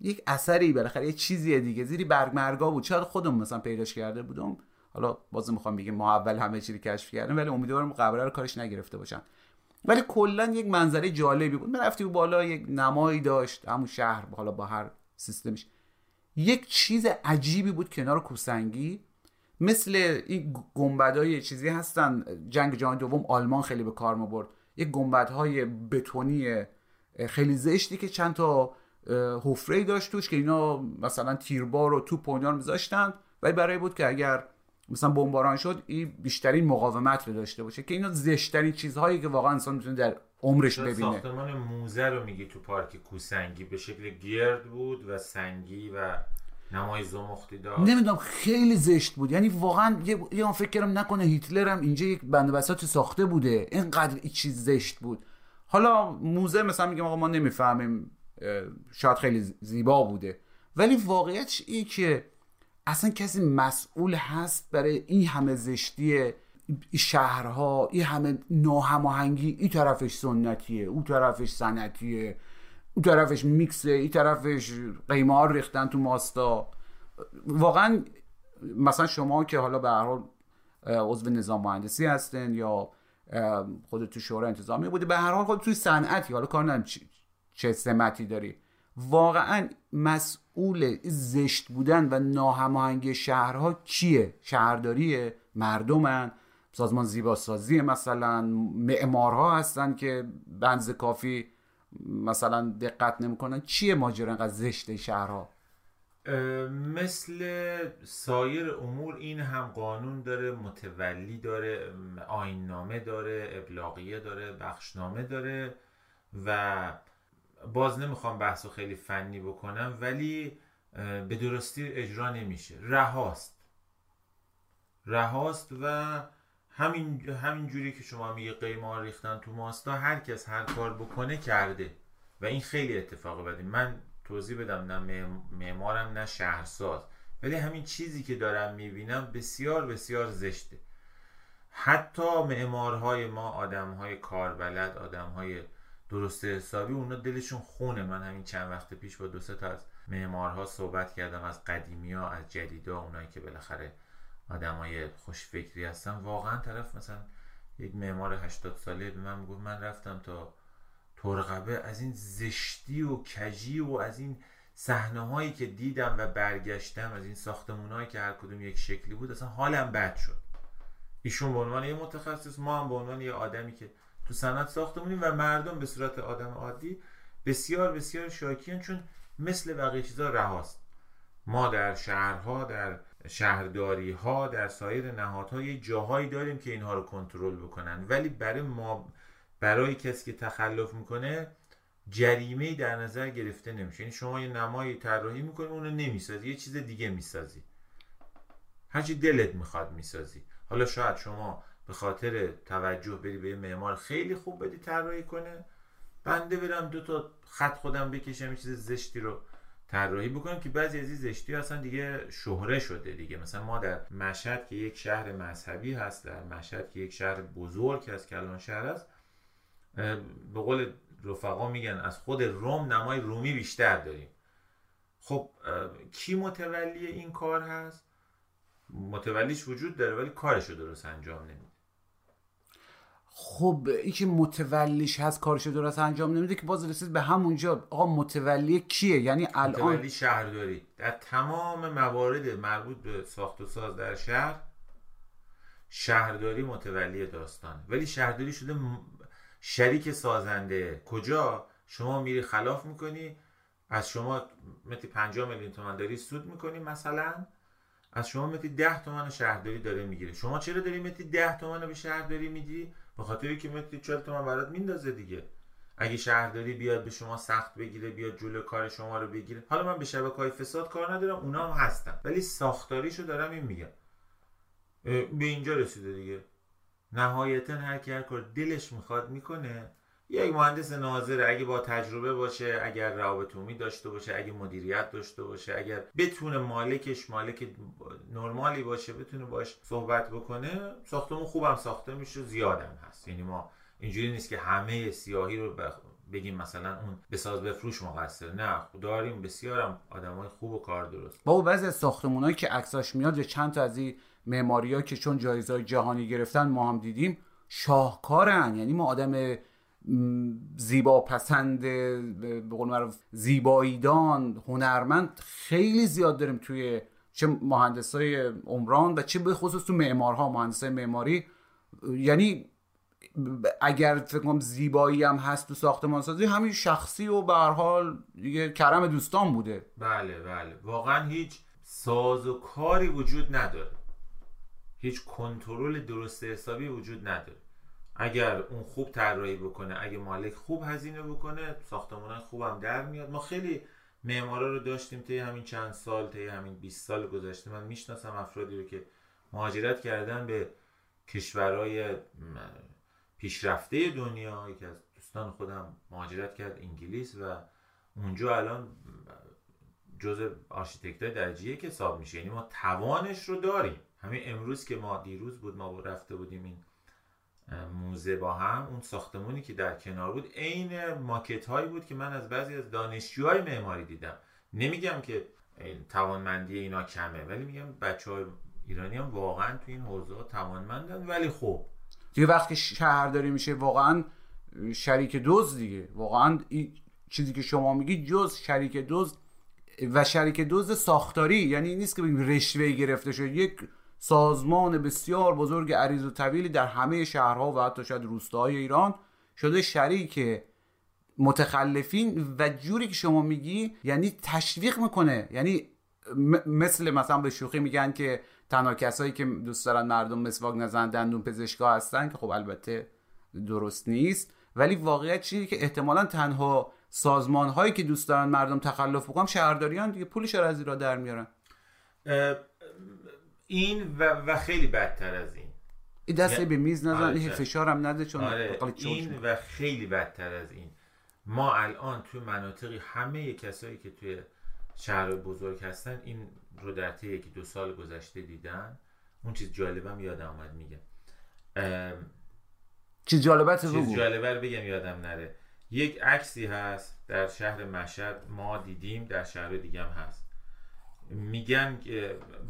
یک اثری بالاخره یه چیزی دیگه. زیری برگ مرگا بود. شاید خودم مثلا پیداش کرده بودم. حالا باز می‌خوام بگم ما اول همه چیزی کشف کردیم ولی امیدوارم قبره رو کارش نگرفته باشن. ولی کلا یک منظره جالبی بود. من رفتی بالا یک نمایی داشت همون شهر حالا با هر سیستمش. یک چیز عجیبی بود کنار کوسنگی. مثل این گنبدهای چیزی هستن. جنگ جهانی دوم آلمان خیلی به کار برد یک گنبدهای بتونی خیلی زشتی که چند تا حفره داشت توش که اینا مثلا تیربار و توپ و میذاشتن. ولی برای بود که اگر مثلا بمباران شد این بیشترین مقاومت رو داشته باشه که اینا زشترین چیزهایی که واقعا انسان می‌تونه در عمرش ببینه. ساختمان موزه رو میگی تو پارک کوسنگی به شکل گرد بود و سنگی و نمای زمختی داشت؟ نمی‌دونم خیلی زشت بود. یعنی واقعا یه, یه فکر کردم نکنه هیتلر هم اینجا یک بند بساط ساخته بوده. اینقدر این چیز زشت بود. حالا موزه مثلا میگم آقا ما نمی‌فهمیم شاید خیلی زیبا بوده. ولی واقعیتش این که اصلا کسی مسئول هست برای این همه زشتی شهرها این همه ناهماهنگی این طرفش سنتیه اون طرفش سنتیه اون طرفش میکسه این طرفش قیمار ریختن تو ماستا. واقعا مثلا شما که حالا به هر حال عضو نظام مهندسی هستن یا خود تو شورای انتظامی بودی به هر حال خود توی صنعتی حالا کار ندارم چه سمتی داری. واقعا مسئول زشت بودن و ناهماهنگی شهرها کیه شهرداریه؟ مردمن؟ سازمان زیباسازی مثلا؟ معمارها هستن که بنز کافی مثلا دقت نمی‌کنن؟ چیه ماجرا انقدر زشت شهرها؟ مثل سایر امور این هم قانون داره متولی داره آیننامه داره ابلاغیه داره بخشنامه داره و باز نمی‌خوام بحث خیلی فنی بکنم ولی به درستی اجرا نمیشه. رهاست. رهاست و همین همین جوری که شما میگه قیمار ریختن تو ماستا هر کس هر کار بکنه کرده. و این خیلی اتفاق بدیم من توضیح بدم نه معمارم نه شهرساز. ولی همین چیزی که دارم می‌بینم بسیار بسیار زشته. حتی معمارهای ما آدمهای کاربلد آدمهای درست حسابی اونا دلشون خونه. من همین چند وقت پیش با دو تا از معمارها صحبت کردم از قدیمی ها از جدیدا اونایی که بالاخره آدمای خوش فکری هستن. واقعا طرف مثلا یک معمار 80 ساله به من می‌گفت من رفتم تا ترقبه. از این زشتی و کجی و از این صحنه هایی که دیدم و برگشتم از این ساختمون هایی که هر کدوم یک شکلی بود اصلا حالم بد شد. ایشون به عنوان یه متخصص ما هم به عنوان یه آدمی که تو صنعت ساختمونیم و مردم به صورت آدم عادی بسیار بسیار شاکیان چون مثل بقیه چیزا رهاست. ما در شهرها در شهرداری ها در سایر نهادها یه جاهایی داریم که اینها رو کنترل بکنن. ولی برای ما برای کسی که تخلف می‌کنه جریمه در نظر گرفته نمیشه. یعنی شما یه نمایی طراحی می‌کنی اونو نمی‌سازی یه چیز دیگه می‌سازی. هرچی دلت می‌خواد می‌سازی. حالا شاید شما به خاطر توجه بری به معمار خیلی خوب بدی طراحی کنه. بنده برم دو تا خط خودم بکشم یه چیز زشتی رو طراحی بکنم که بعضی از این زشتی اصلا دیگه شهره شده دیگه. مثلا ما در مشهد که یک شهر مذهبی هست در مشهد که یک شهر بزرگ هست کلان شهر است به قول رفقا میگن از خود روم نمای رومی بیشتر داریم. خب کی متولی این کار هست؟ متولیش وجود داره ولی کارش رو درست انجام نمیده. خب این که متولیش هست کارش درست انجام نمیده که باز رسید به همونجا آقا متولی کیه؟ یعنی الان متولی شهرداری. در تمام موارد مربوط به ساخت و ساز در شهر شهرداری متولی داستان ولی شهرداری شده شریک سازنده. کجا؟ شما میری خلاف می‌کنی از شما متی 50 میلیون تومن داری سود می‌کنی مثلا از شما متی 10 تومن شهرداری داره می‌گیره. شما چرا داری متی 10 تومن به شهرداری میدی؟ به خاطر که متی 40 تومن برات میندازه دیگه. اگه شهرداری بیاد به شما سخت بگیره بیاد جلو کار شما رو بگیره. حالا من به شبکه های فساد کار ندارم اونا هم هستن. ولی ساختاریشو دارم این میگم. به اینجا رسیده دیگه. نهایتا هر کی هر کار دلش می‌خواد می‌کنه. یک مهندس ناظر اگه با تجربه باشه اگر روابط عمومی داشته باشه اگه مدیریت داشته باشه اگر بتونه مالکش مالک نرمالی باشه بتونه باش صحبت بکنه ساختمون خوبم ساخته میشه زیادم هست. یعنی ما اینجوری نیست که همه سیاهی رو بگیم مثلا اون بساز بفروش مقصر. نه داریم بسیارم آدمای خوب و کار درست. با بعضی از ساختمونایی که عکساش میاد یا چند تا از این معماری که چون جایزه جهانی گرفتن ما هم دیدیم شاهکارن. یعنی ما آدم زیبا پسند به قول معروف زیباییدان هنرمند خیلی زیاد داریم توی چه مهندس های عمران و چه به خصوص تو معمارها مهندس معماری. یعنی اگر فکر کنم زیبایی هم هست تو ساختمان سازی همین شخصی و به هر حال دیگه کرم دوستان بوده. بله بله. واقعا هیچ ساز و کاری وجود نداره. هیچ کنترل درست حسابی وجود نداره. اگر اون خوب طراحی بکنه اگه مالک خوب هزینه بکنه ساختمان خوبم در میاد. ما خیلی معمارا رو داشتیم طی همین چند سال طی همین 20 سال گذشته. من می‌شناسم افرادی رو که مهاجرت کردن به کشورهای پیشرفته دنیا. یکی از دوستان خودم مهاجرت کرد انگلیس و اونجا الان جز آرشیتکت درجه که حساب میشه. یعنی ما توانش رو داریم. همین امروز که ما دیروز بود ما رفته بودیم این موزه با هم اون ساختمونی که در کنار بود عین ماکت هایی بود که من از بعضی از دانشجوهای معماری دیدم. نمیگم که توانمندی اینا کمه ولی میگم بچه های ایرانی هم واقعا تو این حوزه توانمندن. ولی خب. دیگه وقتی شهرداری میشه واقعا شریک دزد دیگه. واقعا این چیزی که شما میگی جز شریک دوز و شریک دوز ساختاری. یعنی نیست که بگیم رشوه گرفته شد. یک سازمان بسیار بزرگ عریض و طویلی در همه شهرها و حتی شاید روستاهای ایران شده شریک متخلفین و جوری که شما میگی یعنی تشویق می‌کنه. یعنی مثل مثلا به شوخی میگن که تنها کسایی که دوست دارن مردم مسواک نزن دندون پزشکا هستن که خب البته درست نیست. ولی واقعیت چیزی که احتمالا تنها سازمان هایی که دوست دارن مردم تخلف بکنن شهرداریان دیگه پولش از را در میارن. این و, و خیلی بدتر از این. این دسته به میز نزن آره. فشارم نده چون آره این و خیلی بدتر از این. ما الان توی مناطقی همه کسایی که توی شهر بزرگ هستن این رو در طی یکی دو سال گذشته دیدن. اون چیز جالبم یادم آمد میگم. چیز جالبت چیز جالبه بگم یادم نره. یک عکسی هست در شهر مشهد ما دیدیم در شهر دیگه هم هست. میگن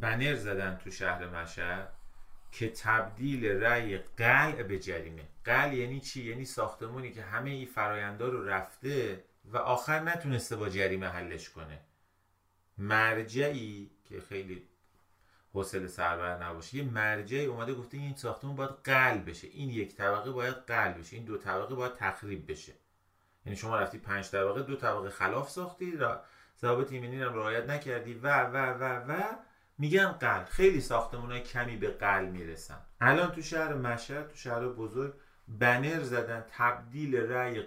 بنر زدن تو شهر مشهد که تبدیل رأی قلع به جریمه. قلع یعنی چی؟ یعنی ساختمونی که همه این فراینده رو رفته و آخر نتونسته با جریمه حلش کنه. مرجعی که خیلی حوصله سربر نباشه یه مرجعی اومده گفته این ساختمون باید قلع بشه. این یک طبقه باید قلع بشه. این دو طبقه باید تخریب بشه. یعنی شما رفتی پنج طبقه دو طبقه خلاف ساختی ضابط ایمنی رو رعایت نکردی و و و و میگن قل خیلی ساختمون کمی به قل می‌رسن. الان تو شهر مشهد تو شهر بزرگ بنر زدن تبدیل رأی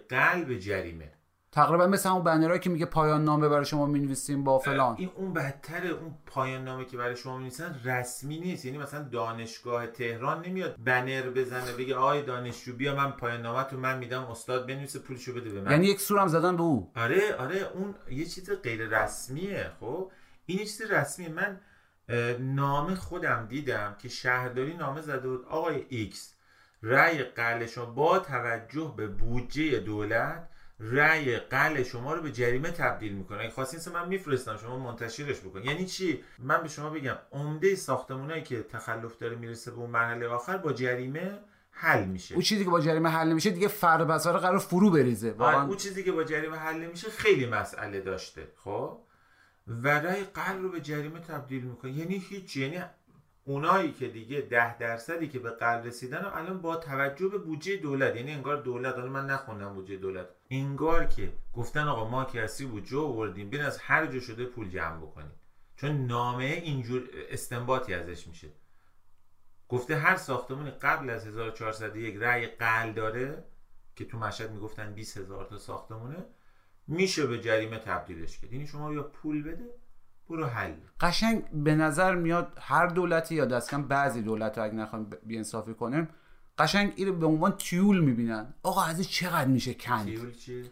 به جریمه. تقریبا مثل اون بنرهایی که میگه پایان نامه برای شما می‌نویسیم با فلان. این اون بدتره اون پایان نامه که برای شما می‌نویسن رسمی نیست. یعنی مثلا دانشگاه تهران نمیاد بنر بزنه بگه آی دانشجو بیا من پایان نامه تو من میدم استاد بنویسه پولشو بده به من. یعنی یک سورم زدن به او. آره آره اون یه چیز غیر رسمیه خب؟ این یه چیز رسمیه. من نامه خودم دیدم که شهرداری نامه زده بود آقای ایکس. رأی قلشون با توجه به بودجه دولت رأی قل شما رو به جریمه تبدیل می‌کنه. اگه خواستین من میفرستم شما منتشرش بکن. یعنی چی؟ من به شما بگم عمده ساختمونایی که تخلف داره می‌رسه به اون مرحله آخر با جریمه حل میشه. اون چیزی که با جریمه حل نمیشه دیگه فر بساره قرار فرو بریزه. آره، واقعا اون چیزی که با جریمه حل نمیشه خیلی مسئله داشته خب؟ و رأی قل رو به جریمه تبدیل می‌کنه. یعنی هیچ یعنی اونایی که دیگه ده درصدی که به قلب رسیدن الان با توجه به بودجه دولت یعنی انگار دولت حالا من نخوندم بودجه دولت. انگار که گفتن آقا ما کسی بودجه آوردیم بین از هر جا شده پول جمع بکنیم. چون نامه اینجور استنباطی ازش میشه. گفته هر ساختمونی قبل از 1401 رأی قل داره که تو مشهد می‌گفتن 20 هزار تا ساختمونه میشه به جریمه تبدیلش کرد. یعنی شما یا پول بده برو حل. قشنگ به نظر میاد هر دولتی یا دست کم بعضی دولت اگه نخوایم بیانصافی کنیم قشنگ این به عنوان تیول می‌بینن. آقا از چقدر میشه کند؟ تیول چی؟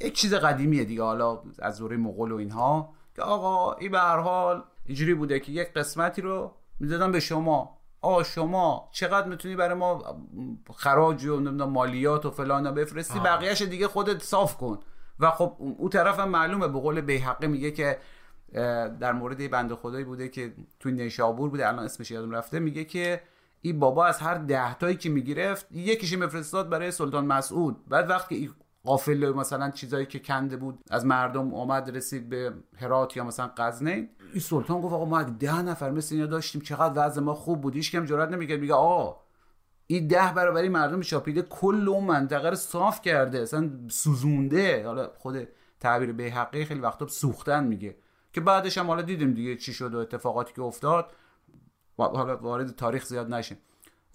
یک چیز قدیمیه دیگه. حالا از دوره مغول و اینها. که آقا این به هر حال اینجوری بوده که یک قسمتی رو می‌دادن به شما. آقا شما چقدر می‌تونی برای ما خراج و نمی‌دونم مالیات و فلان بفرستی؟ بقیهش دیگه خودت صاف کن. و خب اون طرف هم معلومه. به قول بیحقی میگه که در مورد بند خدایی بوده که توی نیشابور بوده. الان اسمش یادم رفته. میگه که این بابا از هر ده تایی که می‌گرفت یکیش میفرستاد برای سلطان مسعود. بعد وقتی این قافله مثلا چیزایی که کنده بود از مردم اومد رسید به هرات یا مثلا قزنین این سلطان گفت آقا ما ده نفر مثل اینا داشتیم چقدر وضع ما خوب بود. هیچ کم جرئت نمی‌کرد. میگه آقا این ده برابری مردم شاپیده کل اون منطقه رو صاف کرده اصلا سوزونده. حالا خود تعبیر به حقی خیلی وقتا سوختن میگه. که بعدش هم حالا دیدیم دیگه چی شد و اتفاقاتی که افتاد. حالا وارد تاریخ زیاد نشیم.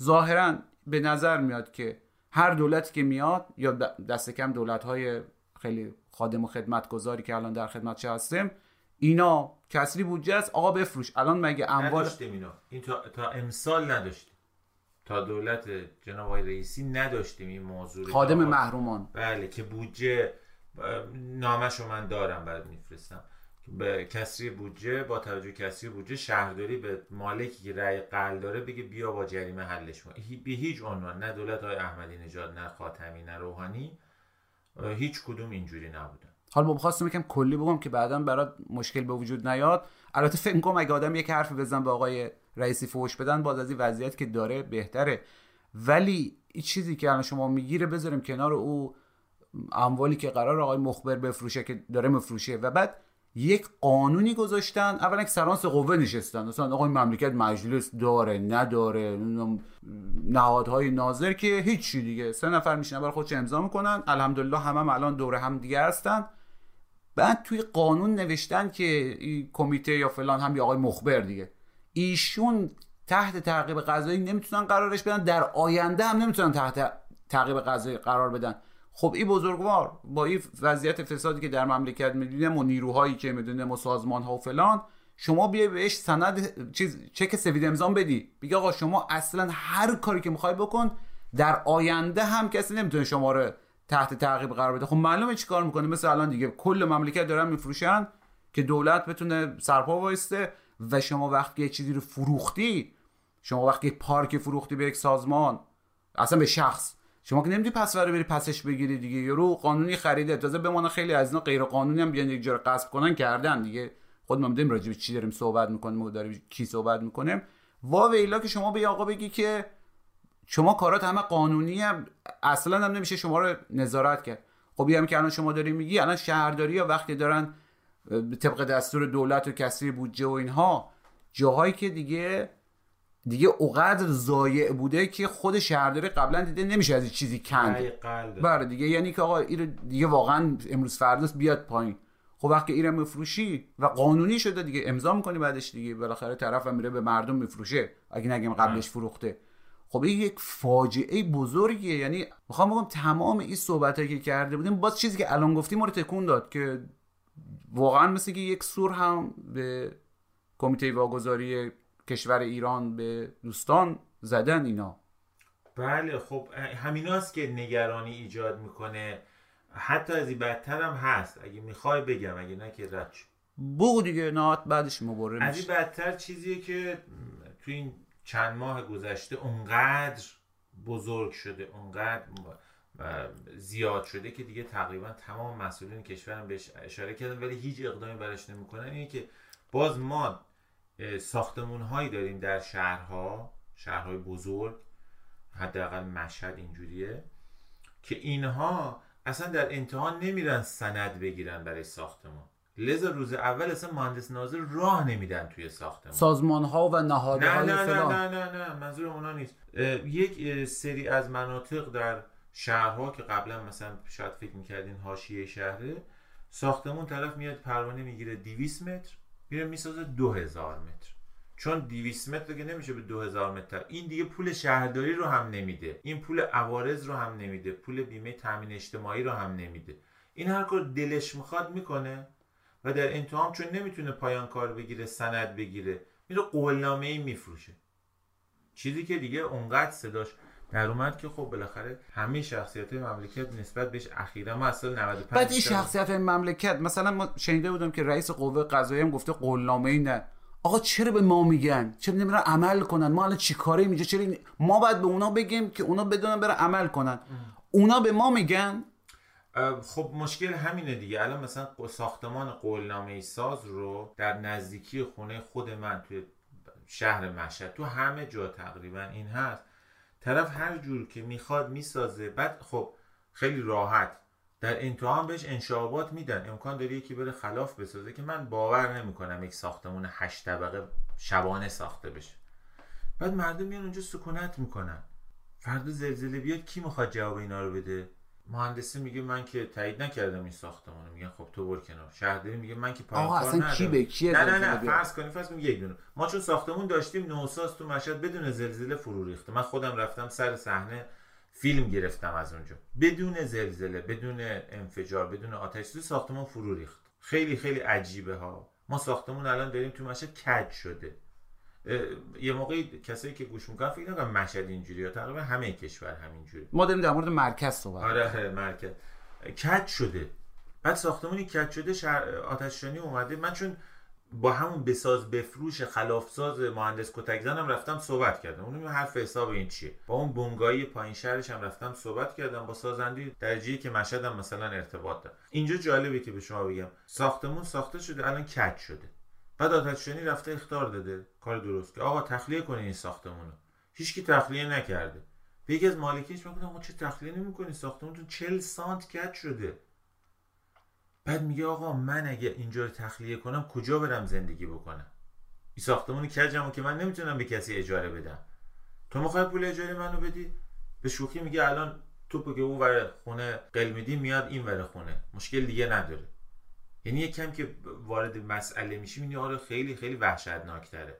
ظاهرا به نظر میاد که هر دولتی که میاد یا دست کم دولت های خیلی خادم و خدمتگذاری که الان در خدمت هستیم اینا کسری بودجه است آقا بفروش. الان مگه اموال نداشتیم اینا این تا, تا امسال نداشتیم. تا دولت جناب آقای رئیسی نداشتیم این موضوع. خادم محرومان. بله که بودجه نامش رو من دارم بعد میفرستم. به کسری بودجه با توجه کسری بودجه شهرداری به مالکی که رأی قل داره بگه بیا با جریمه حلش کن. به هیچ عنوان نه دولت های احمدی نژاد نه خاتمی نه روحانی هیچ کدوم اینجوری نبودن حالا ما خواستم یکم کلی بگم که بعدا برات مشکل به وجود نیاد. البته فکر می‌کنم اگه آدم یک حرفی بزن به آقای رئیسی فوش بدن باز از این وضعیت که داره بهتره. ولی این چیزی که الان شما می‌گیره بذاریم کنار او اموالی که قرار آقای مخبر بفروشه که داره مفروشه. و بعد یک قانونی گذاشتن اولا که سرانس قوه نشستن. مثلا آقای مملکت مجلس داره نداره نهادهای ناظر که هیچی دیگه. سه نفر میشنن برای خودش امضا می‌کنن. الحمدلله همه هم الان دوره هم دیگه هستن. بعد توی قانون نوشتن که این کمیته یا فلان هم یا آقای مخبر دیگه. ایشون تحت تعقیب قضایی نمی‌تونن قرارش بدن. در آینده هم نمی‌تونن تحت تعقیب قضایی قرار بدن. خب این بزرگوار با این وضعیت فسادی که در مملکت می‌دونیم و نیروهایی که می‌دونیم و سازمان ها و فلان شما بیای بهش سند چیز چک سفید امضا بدی. بگی آقا شما اصلا هر کاری که می‌خوای بکن در آینده هم کسی نمی‌تونه شما رو تحت تعقیب قرار بده. خب معلومه چیکار می‌کنه؟ مثل الان دیگه کل مملکت دارن میفروشن که دولت بتونه سرپا وایسته و شما وقتی یه چیزی رو فروختی شما وقتی پارک فروختی به یک سازمان اصلا به شخص. شما که نمی‌دونی پس رو بری پسش بگیری دیگه. یارو قانونی خریده. تازه بمانه خیلی از اینا غیر قانونی هم بیان یک جا رو غصب کنن کردن دیگه. خود ما می‌دونیم راجع به چی داریم صحبت می‌کنیم و داریم کی صحبت می‌کنیم. وا ویلا که شما به آقا بگی که شما کارات همه قانونی هم اصلا هم نمیشه شما رو نظارت کرد. خب هم که الان شما داری میگی الان شهرداری ها وقتی دارن طبق دستور دولت و کسری بودجه و اینها جاهایی که دیگه دیگه اونقدر ضایع بوده که خود شهرداری قبلا دیده نمیشه از این چیزی کند. بله دیگه یعنی که آقا این دیگه واقعا امروز فرداست بیاد پایین. خب وقتی ایرم میفروشی و قانونی شده دیگه امضا می‌کنی بعدش دیگه. بالاخره طرف هم میره به مردم میفروشه اگه نگیم قبلش فروخته. خب این یک فاجعه بزرگیه. یعنی می‌خوام بگم تمام این صحبت که کرده بودیم باز چیزی که الان گفتیم ما رو تکون داد که واقعا مثل که یک سور هم به کمیته واگذاری کشور ایران به دوستان زدن اینا. بله خب همیناست که نگرانی ایجاد می‌کنه. حتی از این بدتر هم هست. اگه می‌خوای بگم اگه نه که رد شو. بگو دیگه نهات بعدش مبرر از این بدتر چیزیه که تو این چند ماه گذشته اونقدر بزرگ شده اونقدر زیاد شده که دیگه تقریبا تمام مسئولین کشورم بهش اشاره کردن ولی هیچ اقدامی براش نمی‌کنن. اینه که باز ما ساختمون هایی داریم در شهرها شهرهای بزرگ حداقل مشهد اینجوریه که اینها اصلا در امتحان نمیرن سند بگیرن برای ساختمان. لذا روز اول اصلا مهندس ناظر راه نمیدن توی ساختمان. سازمان ها و نه نهادهای نه نه فلان. نه نه نه منظور اونا نیست. یک سری از مناطق در شهرها که قبلا مثلا شاید فکر می‌کردین حاشیه شهره ساختمون طرف میاد پروانه می‌گیره 200 متر. میره می‌سازه 2000 متر. چون 200 متر دیگه نمیشه به 2000 متر. این دیگه پول شهرداری رو هم نمیده. این پول عوارض رو هم نمیده. پول بیمه تامین اجتماعی رو هم نمیده. این هر کار دلش می‌خواد می‌کنه و در انتهام چون نمی‌تونه پایان کار بگیره سند بگیره میره قولنامه ای میفروشه. چیزی که دیگه اونقدر صداش در اومد که خب بالاخره همه شخصیت مملکت نسبت بهش اخیرا ما اصلا 95 بعد این شخصیت مملکت مثلا ما شنیده بودم که رئیس قوه قضاییه هم گفته قولنامه ای نه. آقا چرا به ما میگن؟ چرا نمیرن عمل کنن؟ ما الان چیکاره اینجا؟ چرا این- ما باید به اونا بگیم که اونا بدونن برن عمل کنن. اونا به ما میگن؟ خب مشکل همینه دیگه. الان مثلا ساختمان قولنامه ساز رو در نزدیکی خونه خود من توی شهر مشهد تو همه جا تقریبا این هست. طرف هر جور که می‌خواد می‌سازه. بعد خب خیلی راحت. در انتها هم بهش انشابات میدن. امکان داره یکی بره خلاف بسازه که من باور نمی‌کنم یک ساختمون هشت طبقه شبانه ساخته بشه. بعد مردم میان اونجا سکونت می‌کنن. فردا زلزله بیاد کی می‌خواد جواب اینا رو بده؟ مهندسی میگه من که تایید نکردم این ساختمان رو میگن خب تو بر کنار. شهرداری میگه من که پایین آقا کار اصلا کی. به کیه نه نه نه؟ فرض کنیم فرض کنیم یک دونه. ما چون ساختمون داشتیم نوساز تو مشهد بدون زلزله فرو ریخته. من خودم رفتم سر صحنه فیلم گرفتم از اونجا. بدون زلزله بدون انفجار بدون آتش سوزی ساختمان فرو ریخت. خیلی خیلی عجیبه ها. ما ساختمون الان داریم تو مشهد کج شده. یه موقعی کسایی که گوش می‌کنن فکر نکنن مشهد اینجوری یا تقریبا همه کشور همینجوری ما داریم در مورد مرکز صحبت آره مرکز. کج شده؟ بعد ساختمونی کج شده شهر آتششانی اومده. من چون با همون بساز بفروش خلافساز مهندس کتکزنم رفتم صحبت کردم. اونم حرف حساب این چیه؟ با اون بنگاهی پایین شهرش هم رفتم صحبت کردم با سازنده درجه‌ای که مشهد هم مثلا ارتباط داره اینجا جالبه که به شما بگم ساختمون ساخته شده الان کج شده. بعد آتششانی رفته اختار داده. کار درست که آقا تخلیه کنین این ساختمونو. هیچکی تخلیه نکرده. به یکی از مالکینش می‌گفتم ما چه تخلیه نمی‌کنی ساختمونتون 40 سانت کج شده؟ بعد میگه آقا من اگه اینجا رو تخلیه کنم کجا برم زندگی بکنم؟ این ساختمون کجمو که من نمی‌تونم به کسی اجاره بدم. تو می‌خوای پول اجاره منو بدی؟ به شوخی میگه الان تو که اون ور خونه قل میدی میاد این ور خونه. مشکل دیگه نداره. یعنی یک کم که وارد مسئله میشی می‌بینی آره خیلی خیلی وحشتناکتره.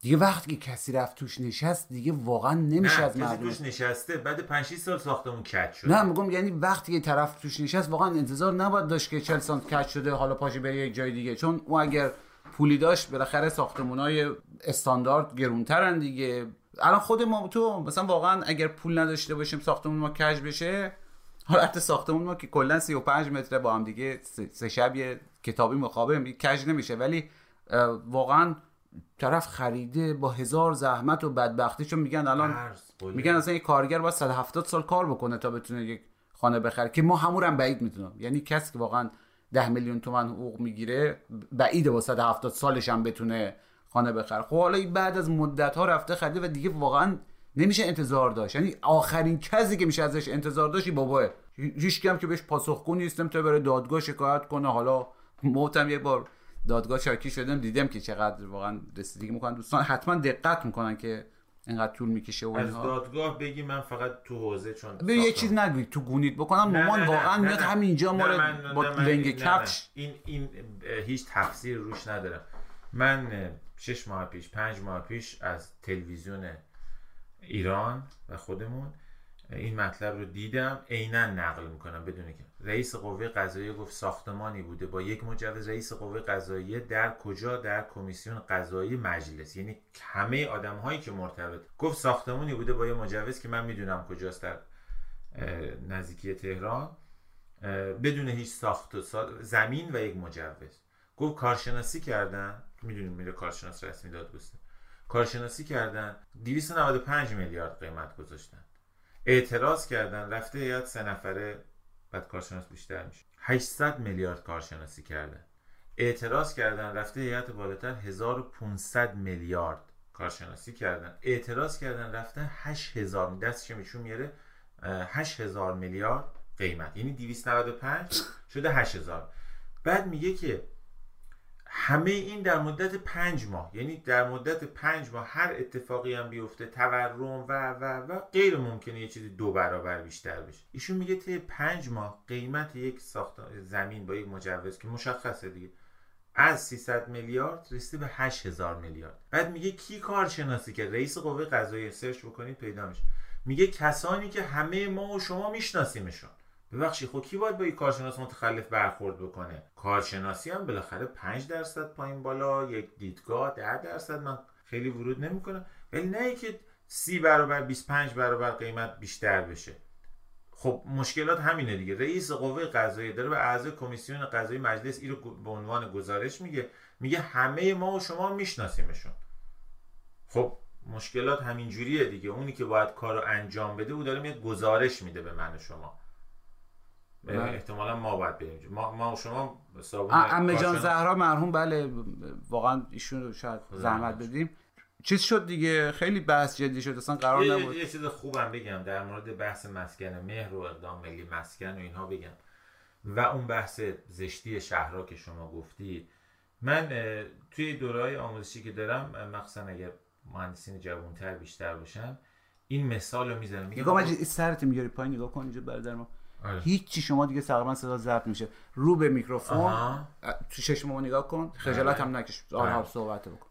دیگه وقتی که کسی رفت توش نشست دیگه واقعا نمیشه نه از مردم توش نشسته بعد 5 6 سال ساختمون کج شده؟ نه میگم یعنی وقتی یه طرف توش نشست واقعا انتظار نباید داشت که 40 سانت کج شده حالا پاشی بری یک جای دیگه. چون اون اگر پولی داشت بالاخره ساختمونای استاندارد گرونترن دیگه. الان خود ما تو مثلا واقعا اگر پول نداشته باشیم ساختمون ما کج بشه حالا حتی ساختمون ما که کلا 35 متره با هم دیگه سه شب یه کتابی مخابه کج نمیشه. ولی واقعا طرف خریده با هزار زحمت و بدبختی چون میگن الان. میگن اصلا یک کارگر باید 170 سال کار بکنه تا بتونه یک خانه بخره که ما همون هم بعید می‌دونم. یعنی کسی که واقعا 10 میلیون تومن حقوق می‌گیره بعیده با 170 سالش هم بتونه خانه بخره. خب حالا بعد از مدت ها رفته خریده و دیگه واقعا نمیشه انتظار داشت. یعنی آخرین کسی که میشه ازش انتظار داشت این باباه. هیچ هم که بهش پاسخگو نیستم تا بره دادگاه شکایت کنه. حالا موتم یه بار دادگاه شاکی شدم دیدم که چقدر واقعا رسیدگی می‌کنن دوستان حتما دقت می‌کنن که اینقدر طول می‌کشه و از دادگاه بگی من فقط تو حوزه چون به یه. چیز نگوی تو گونیت بکنن نه، مامان واقعا میاد. همینجا ما با لنگ کفش. این این هیچ تفسیر روش ندارم من شش ماه پیش پنج ماه پیش از تلویزیون ایران و خودمون این مطلب رو دیدم عینا نقل می‌کنم بدون که رئیس قوه قضاییه گفت ساختمانی بوده. با یک مجوز رئیس قوه قضاییه در کجا؟ در کمیسیون قضایی مجلس. یعنی همه آدم هایی که مرتبط. گفت ساختمانی بوده با یه مجوز که من می‌دونم کجاست در نزدیکی تهران. بدون هیچ ساخت و سا- زمین و یک مجوز. گفت کارشناسی کردن می‌دونیم میره کارشناس رسمی دادگسته کارشناسی کردن 295 میلیارد قیمت گذاشتن. اعتراض کردن رفته هیئت سه نفره بعد کارشناس بیشتر میشه. 800 میلیارد کارشناسی کردن اعتراض کردن رفته هیئت بالاتر 1500 میلیارد کارشناسی کردن. اعتراض کردن رفته 8000 دستش میشون میاره 8000 میلیارد قیمت. یعنی 295 شده 8000 بعد میگه که همه این در مدت پنج ماه یعنی در مدت پنج ماه هر اتفاقی هم بیفته تورم و و و غیر ممکنه یه چیزی دو برابر بیشتر بشه. ایشون میگه طی پنج ماه قیمت یک ساخت زمین با یک مجوز که مشخصه دیگه از 300 میلیارد رسیده به 8000 میلیارد. بعد میگه کی کارشناسی که رئیس قوه قضاییه سرچ بکنید پیدا میشه. میگه کسانی که همه ما و شما میشناسیمشون. ببخشید خب کی باید با یک کارشناس متخلف برخورد بکنه؟ کارشناسی هم بالاخره 5 درصد پایین بالا یک دیدگاه 10 درصد. من خیلی ورود نمی‌کنم. ولی نه که 30 برابر 25 برابر قیمت بیشتر بشه. خب مشکلات همینه دیگه. رئیس قوه قضاییه داره به اعضای کمیسیون قضایی مجلس این رو به عنوان گزارش میگه. میگه همه ما و شما میشناسیمشون. خب مشکلات همین جوریه دیگه. اونی که باید کار رو انجام بده او داره میاد گزارش میده به من و شما. احتمالا ما باید بریم ما, ما و شما امه جان زهرا مرحوم بله. واقعا ایشون رو شاید زحمت بدیم. چیز شد دیگه؟ خیلی بحث جدی شد. اصلا قرار یه, نبود. یه چیز خوبم بگم. در مورد بحث مسکن مهر و اقدام ملی مسکن و اینها بگم. و اون بحث زشتی شهرها که شما گفتی من توی دورهای آموزشی که دارم مخصوصا اگر مهندسین جوانتر بیشتر باشن این مثال رو می‌زنم. میگم سرت میگاری پایین نگاه کن اینجا برادر ما. آره. هیچی شما دیگه تقریبا صدا ضبط میشه رو به میکروفون. تو چشم نگاه کن خجالت هم نکش آره بله. صحبت بکن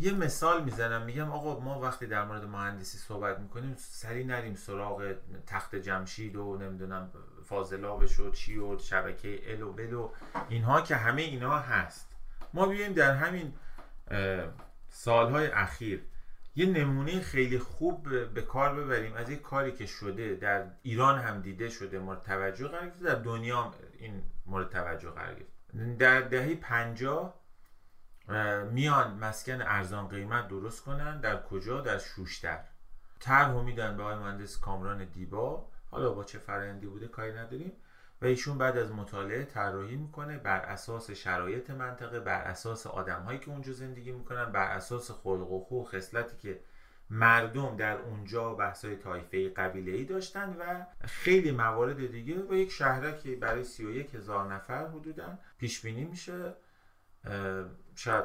یه مثال می‌زنم میگم آقا ما وقتی در مورد مهندسی صحبت می‌کنیم سری نریم سراغ تخت جمشید و نمی‌دونم فاضلابش و چی و شبکه ال و بل و اینها که همه اینها هست ما بیایم در همین سالهای اخیر یه نمونه خیلی خوب به کار ببریم. از یک کاری که شده در ایران هم دیده شده مورد توجه قرار گرفته در دنیا این مورد توجه قرار گرفت. در دهه پنجاه اه، میان مسکن ارزان قیمت درست کنن. در کجا؟ در شوشتر. طرح میدن به آقای مهندس کامران دیبا. حالا با چه فرآیندی بوده؟ کاری نداریم. و ایشون بعد از مطالعه طراحی می‌کنه بر اساس شرایط منطقه بر اساس آدم هایی که اونجا زندگی می‌کنن بر اساس خلق و خو خصلتی که مردم در اونجا بحثای طایفه قبیله ای داشتن و خیلی موارد دیگه و یک شهرکی برای 31 هزار نفر حدودا پیش بینی میشه شاید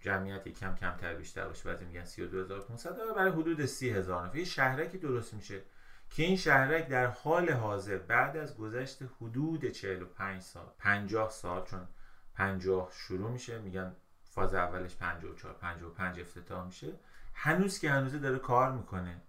جمعیت کم کمتر بیشتر باشه بعضی میگن 32500 و برای حدود 30000 نفر. یه شهرکی درست میشه. که این شهرک در حال حاضر بعد از گذشت حدود 45 سال 50 سال چون 50 شروع میشه میگن فاز اولش 54 55 افتتاح میشه هنوز که هنوز داره کار می‌کنه.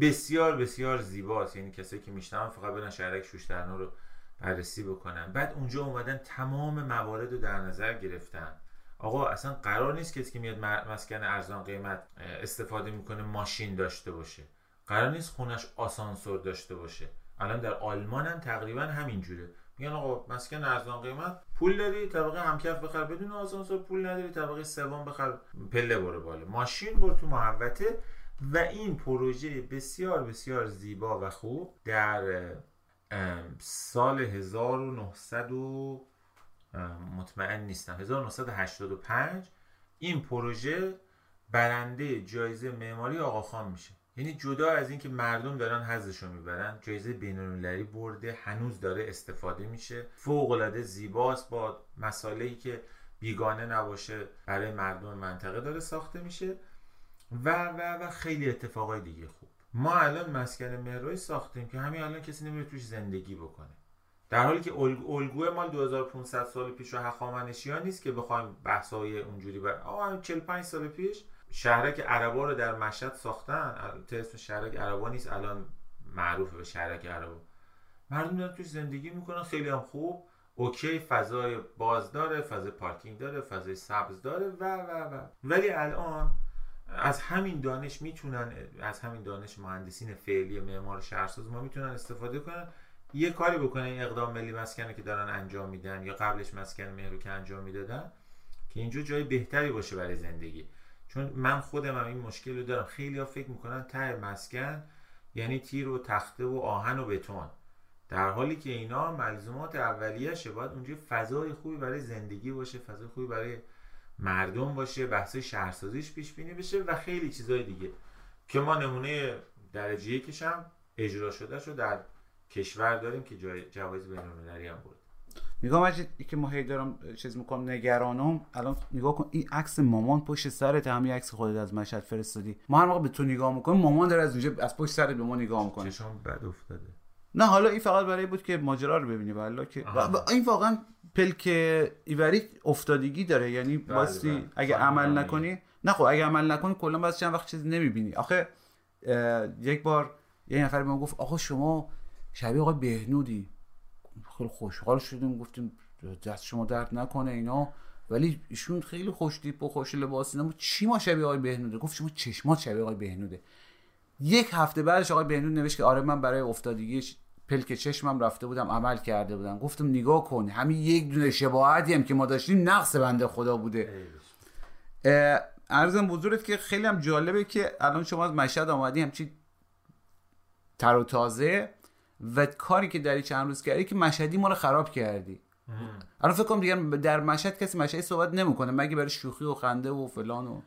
بسیار بسیار زیباست. یعنی کسایی که میشنون فقط برن شهرک شوشترنا رو بررسی بکنن. بعد اونجا اومدن تمام موارد رو در نظر گرفتن. آقا اصلا قرار نیست کسی که میاد مسکن ارزان قیمت استفاده می‌کنه ماشین داشته باشه. قرار نیست خونش آسانسور داشته باشه. الان در آلمان هم تقریبا همین جوره. میگن آقا مسکن ارزان قیمت پول داری طبقه همکف بخر. بدون آسانسور پول نداری طبقه سوم بخر. پله برو بالا. ماشین برو تو محوطه. و این پروژه بسیار بسیار زیبا و خوب در سال 1900 و مطمئن نیستم. 1985 این پروژه برنده جایزه معماری آقاخان میشه. یعنی جدا از اینکه مردم دارن حظش رو می‌برن جایزه بین‌المللی برده هنوز داره استفاده میشه. فوق العاده زیباست با مسائلی که بیگانه نباشه برای مردم منطقه داره ساخته میشه. و و و خیلی اتفاقای دیگه خوب. ما الان مسکن مهرای ساختیم که همین الان کسی نمیره توش زندگی بکنه. در حالی که الگ- الگوی مال 2500 سال پیش و هخامنشی ها نیست که بخوایم بحثای اونجوری بر همین 45 سال پیش شهرک عربا رو در مشهد ساختن اسم شهرک عربا نیست الان معروف به شهرک عربا. مردم دارن توش زندگی می‌کنن خیلی هم خوب. اوکی فضای باز داره فضای پارکینگ داره فضای سبز داره و و و. ولی الان از همین دانش می‌تونن از همین دانش مهندسین فعلی معمار شهرساز ما می‌تونن استفاده کنن. یه کاری بکنن این اقدام ملی مسکنه که دارن انجام میدن یا قبلش مسکن مهر که انجام می‌دادن که اینجا جای بهتری باشه برای زندگی. چون من خودم هم این مشکل رو دارم. خیلی ها فکر می‌کنن ته مسکن یعنی تیر و تخته و آهن و بتون. در حالی که اینا ملزومات اولیه‌شه. باید اونجا فضای خوبی برای زندگی باشه فضای خوبی برای مردم باشه بحث شهرسازیش پیش بینی بشه و خیلی چیزای دیگه. که ما نمونه درجه یکش هم اجرا شده شو در کشور داریم که جای جوایز بین‌المللی هم برد نگاه مجید که ما هی دارم چیز می‌کنم نگرانم الان نگاه کن این عکس مامان پشت سرت همین عکس خودت از مشهد فرستادی. ما هر موقع به تو نگاه می‌کنیم مامان داره از اونجا از پشت سرت به ما نگاه می‌کنه. چشام بد افتاده. نه حالا این فقط برای بود که ماجرا رو ببینی والا که این واقعا پلک ایوری افتادگی داره یعنی واسه بله. اگه عمل. نکنی نه خب اگه عمل نکنی کلا بعد چند وقت چیزی نمی‌بینی. آخه یک بار یه نفر به ما گفت آقا شما شبیه آقای بهنودی. خیلی خوشحال شدیم گفتیم دست شما درد نکنه اینا. ولی ایشون خیلی خوش تیپ و خوش لباس اینا چی ما شبیه آقای بهنوده؟ گفت شما چشمات شبیه آقای بهنوده. یک هفته بعدش آقای بهنود نوشت که آره من برای افتادگیش پلک چشمم رفته بودم عمل کرده بودم. گفتم نگاه کن همین یک دونه شباهتی هم که ما داشتیم نقص بنده خدا بوده. اه، عرضم بزرگت که خیلی هم جالبه که الان شما از مشهد آمدی همچی تر و تازه. و کاری که در چند روز کردی که مشهدی ما رو خراب کردی. الان فکر کنم دیگه در مشهد کسی مشهدی صحبت نمی‌کنه مگه برای شوخی و خنده و فلان و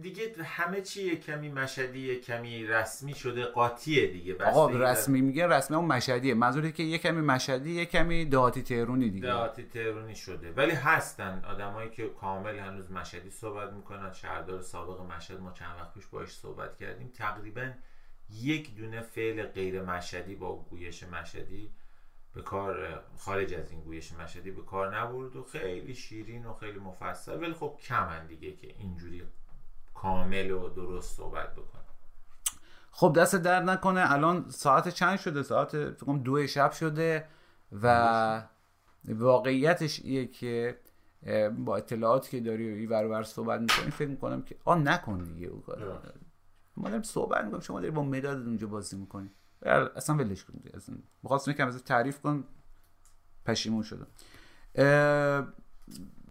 دیگه همه چی کمی مشهدی کمی رسمی شده قاطیه دیگه. آقا. رسمی میگه رسمی اون مشهدیه. منظوری که یه کمی مشهدی یه کمی دهاتی تهرونی دیگه. دهاتی تهرونی شده. ولی هستن آدمایی که کامل هنوز مشهدی صحبت می‌کنن. شهردار سابق مشهد ما چند وقت پیش باش صحبت کردیم. تقریبا یک دونه فعل غیر مشهدی با گویش مشهدی به کار خارج از این گویش مشهدی به کار نبرد و خیلی شیرین و خیلی مفصل ولی خب کمن دیگه که اینجوری کامل و درست صحبت بکنه. خب دست درد نکنه. الان ساعت چند شده؟ ساعت فکرم دو شب شده و واقعیتش ایه که با اطلاعاتی که داری و بر صحبت می‌کنی فکر می‌کنم که آ نکن دیگه او کار ما داریم صحبت می‌کنیم شما داری با مداد اونجا بازی می‌کنی. اصلا ولش کن اصلا می‌خواستم یکم تعریف کن پشیمون شدم.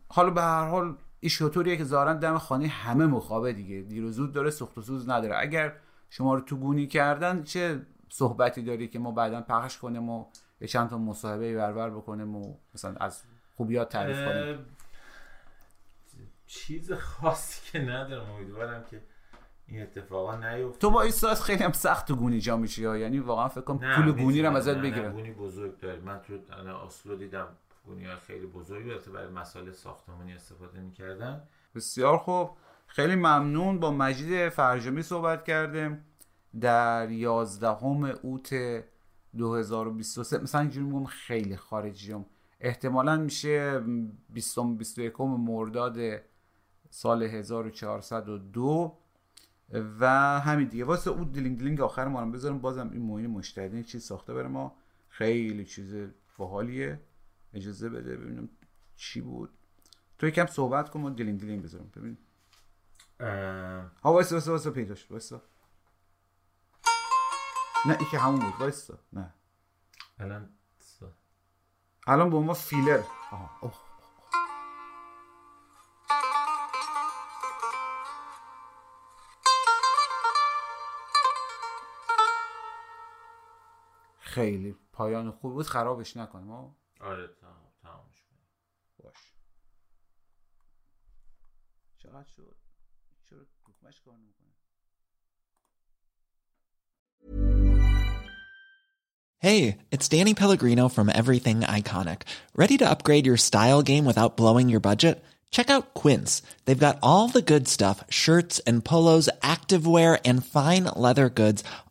حالا به هر حال این شطوریه که زارن دم خانه همه مخابه دیگه. دیر و زود داره سخت و سوز نداره. اگر شما رو تو گونی کردن چه صحبتی داری که ما بعدا پخش کنیم و یه چند تا مصاحبه بربر بکنیم و مثلا از خوبیات تعریف کنیم؟ چیز خاصی که ندارم امیدوارم که این اتفاقا نیفته. تو با این ساعت خیلی هم سخت تو گونی جا میشی یعنی واقعا فکر کنم پول گونی رو ازت بگیره گونی بزرگ داره من تو آسلو دیدم گونی ها خیلی بزرگی البته برای مسائل ساختمانی استفاده می‌کردن. بسیار خوب. خیلی ممنون. با مجید فرجامی صحبت کردیم. در 11 اوت 2023 مثلا اینجوری میگم خیلی خارجیم احتمالا میشه 20 21 مرداد سال 1402 و همین دیگه. واسه اون دلینگ دلینگ آخر ما رو بذارم. بازم این موین مشتری چیز ساخته برای ما. خیلی چیز باحالیه. اجازه بده ببینم چی بود. تو یکم صحبت کن و دلینگ دلینگ بذارم. ببین. ها وایسا وایسا وایسا پیداش وایسا نه ای که همون بود وایسا نه. الان الان به عنوان فیلر. آها اوه. خیلی پایان خوب بود خرابش نکنیم ها آره تمامش باش چقدر شد چرا دکمش کار نمیکنه Hey, it's Danny Pellegrino from Everything Iconic. Ready to upgrade your style game without blowing your budget? Check out Quince. They've got all the good stuff shirts and polos, activewear, and fine leather goods,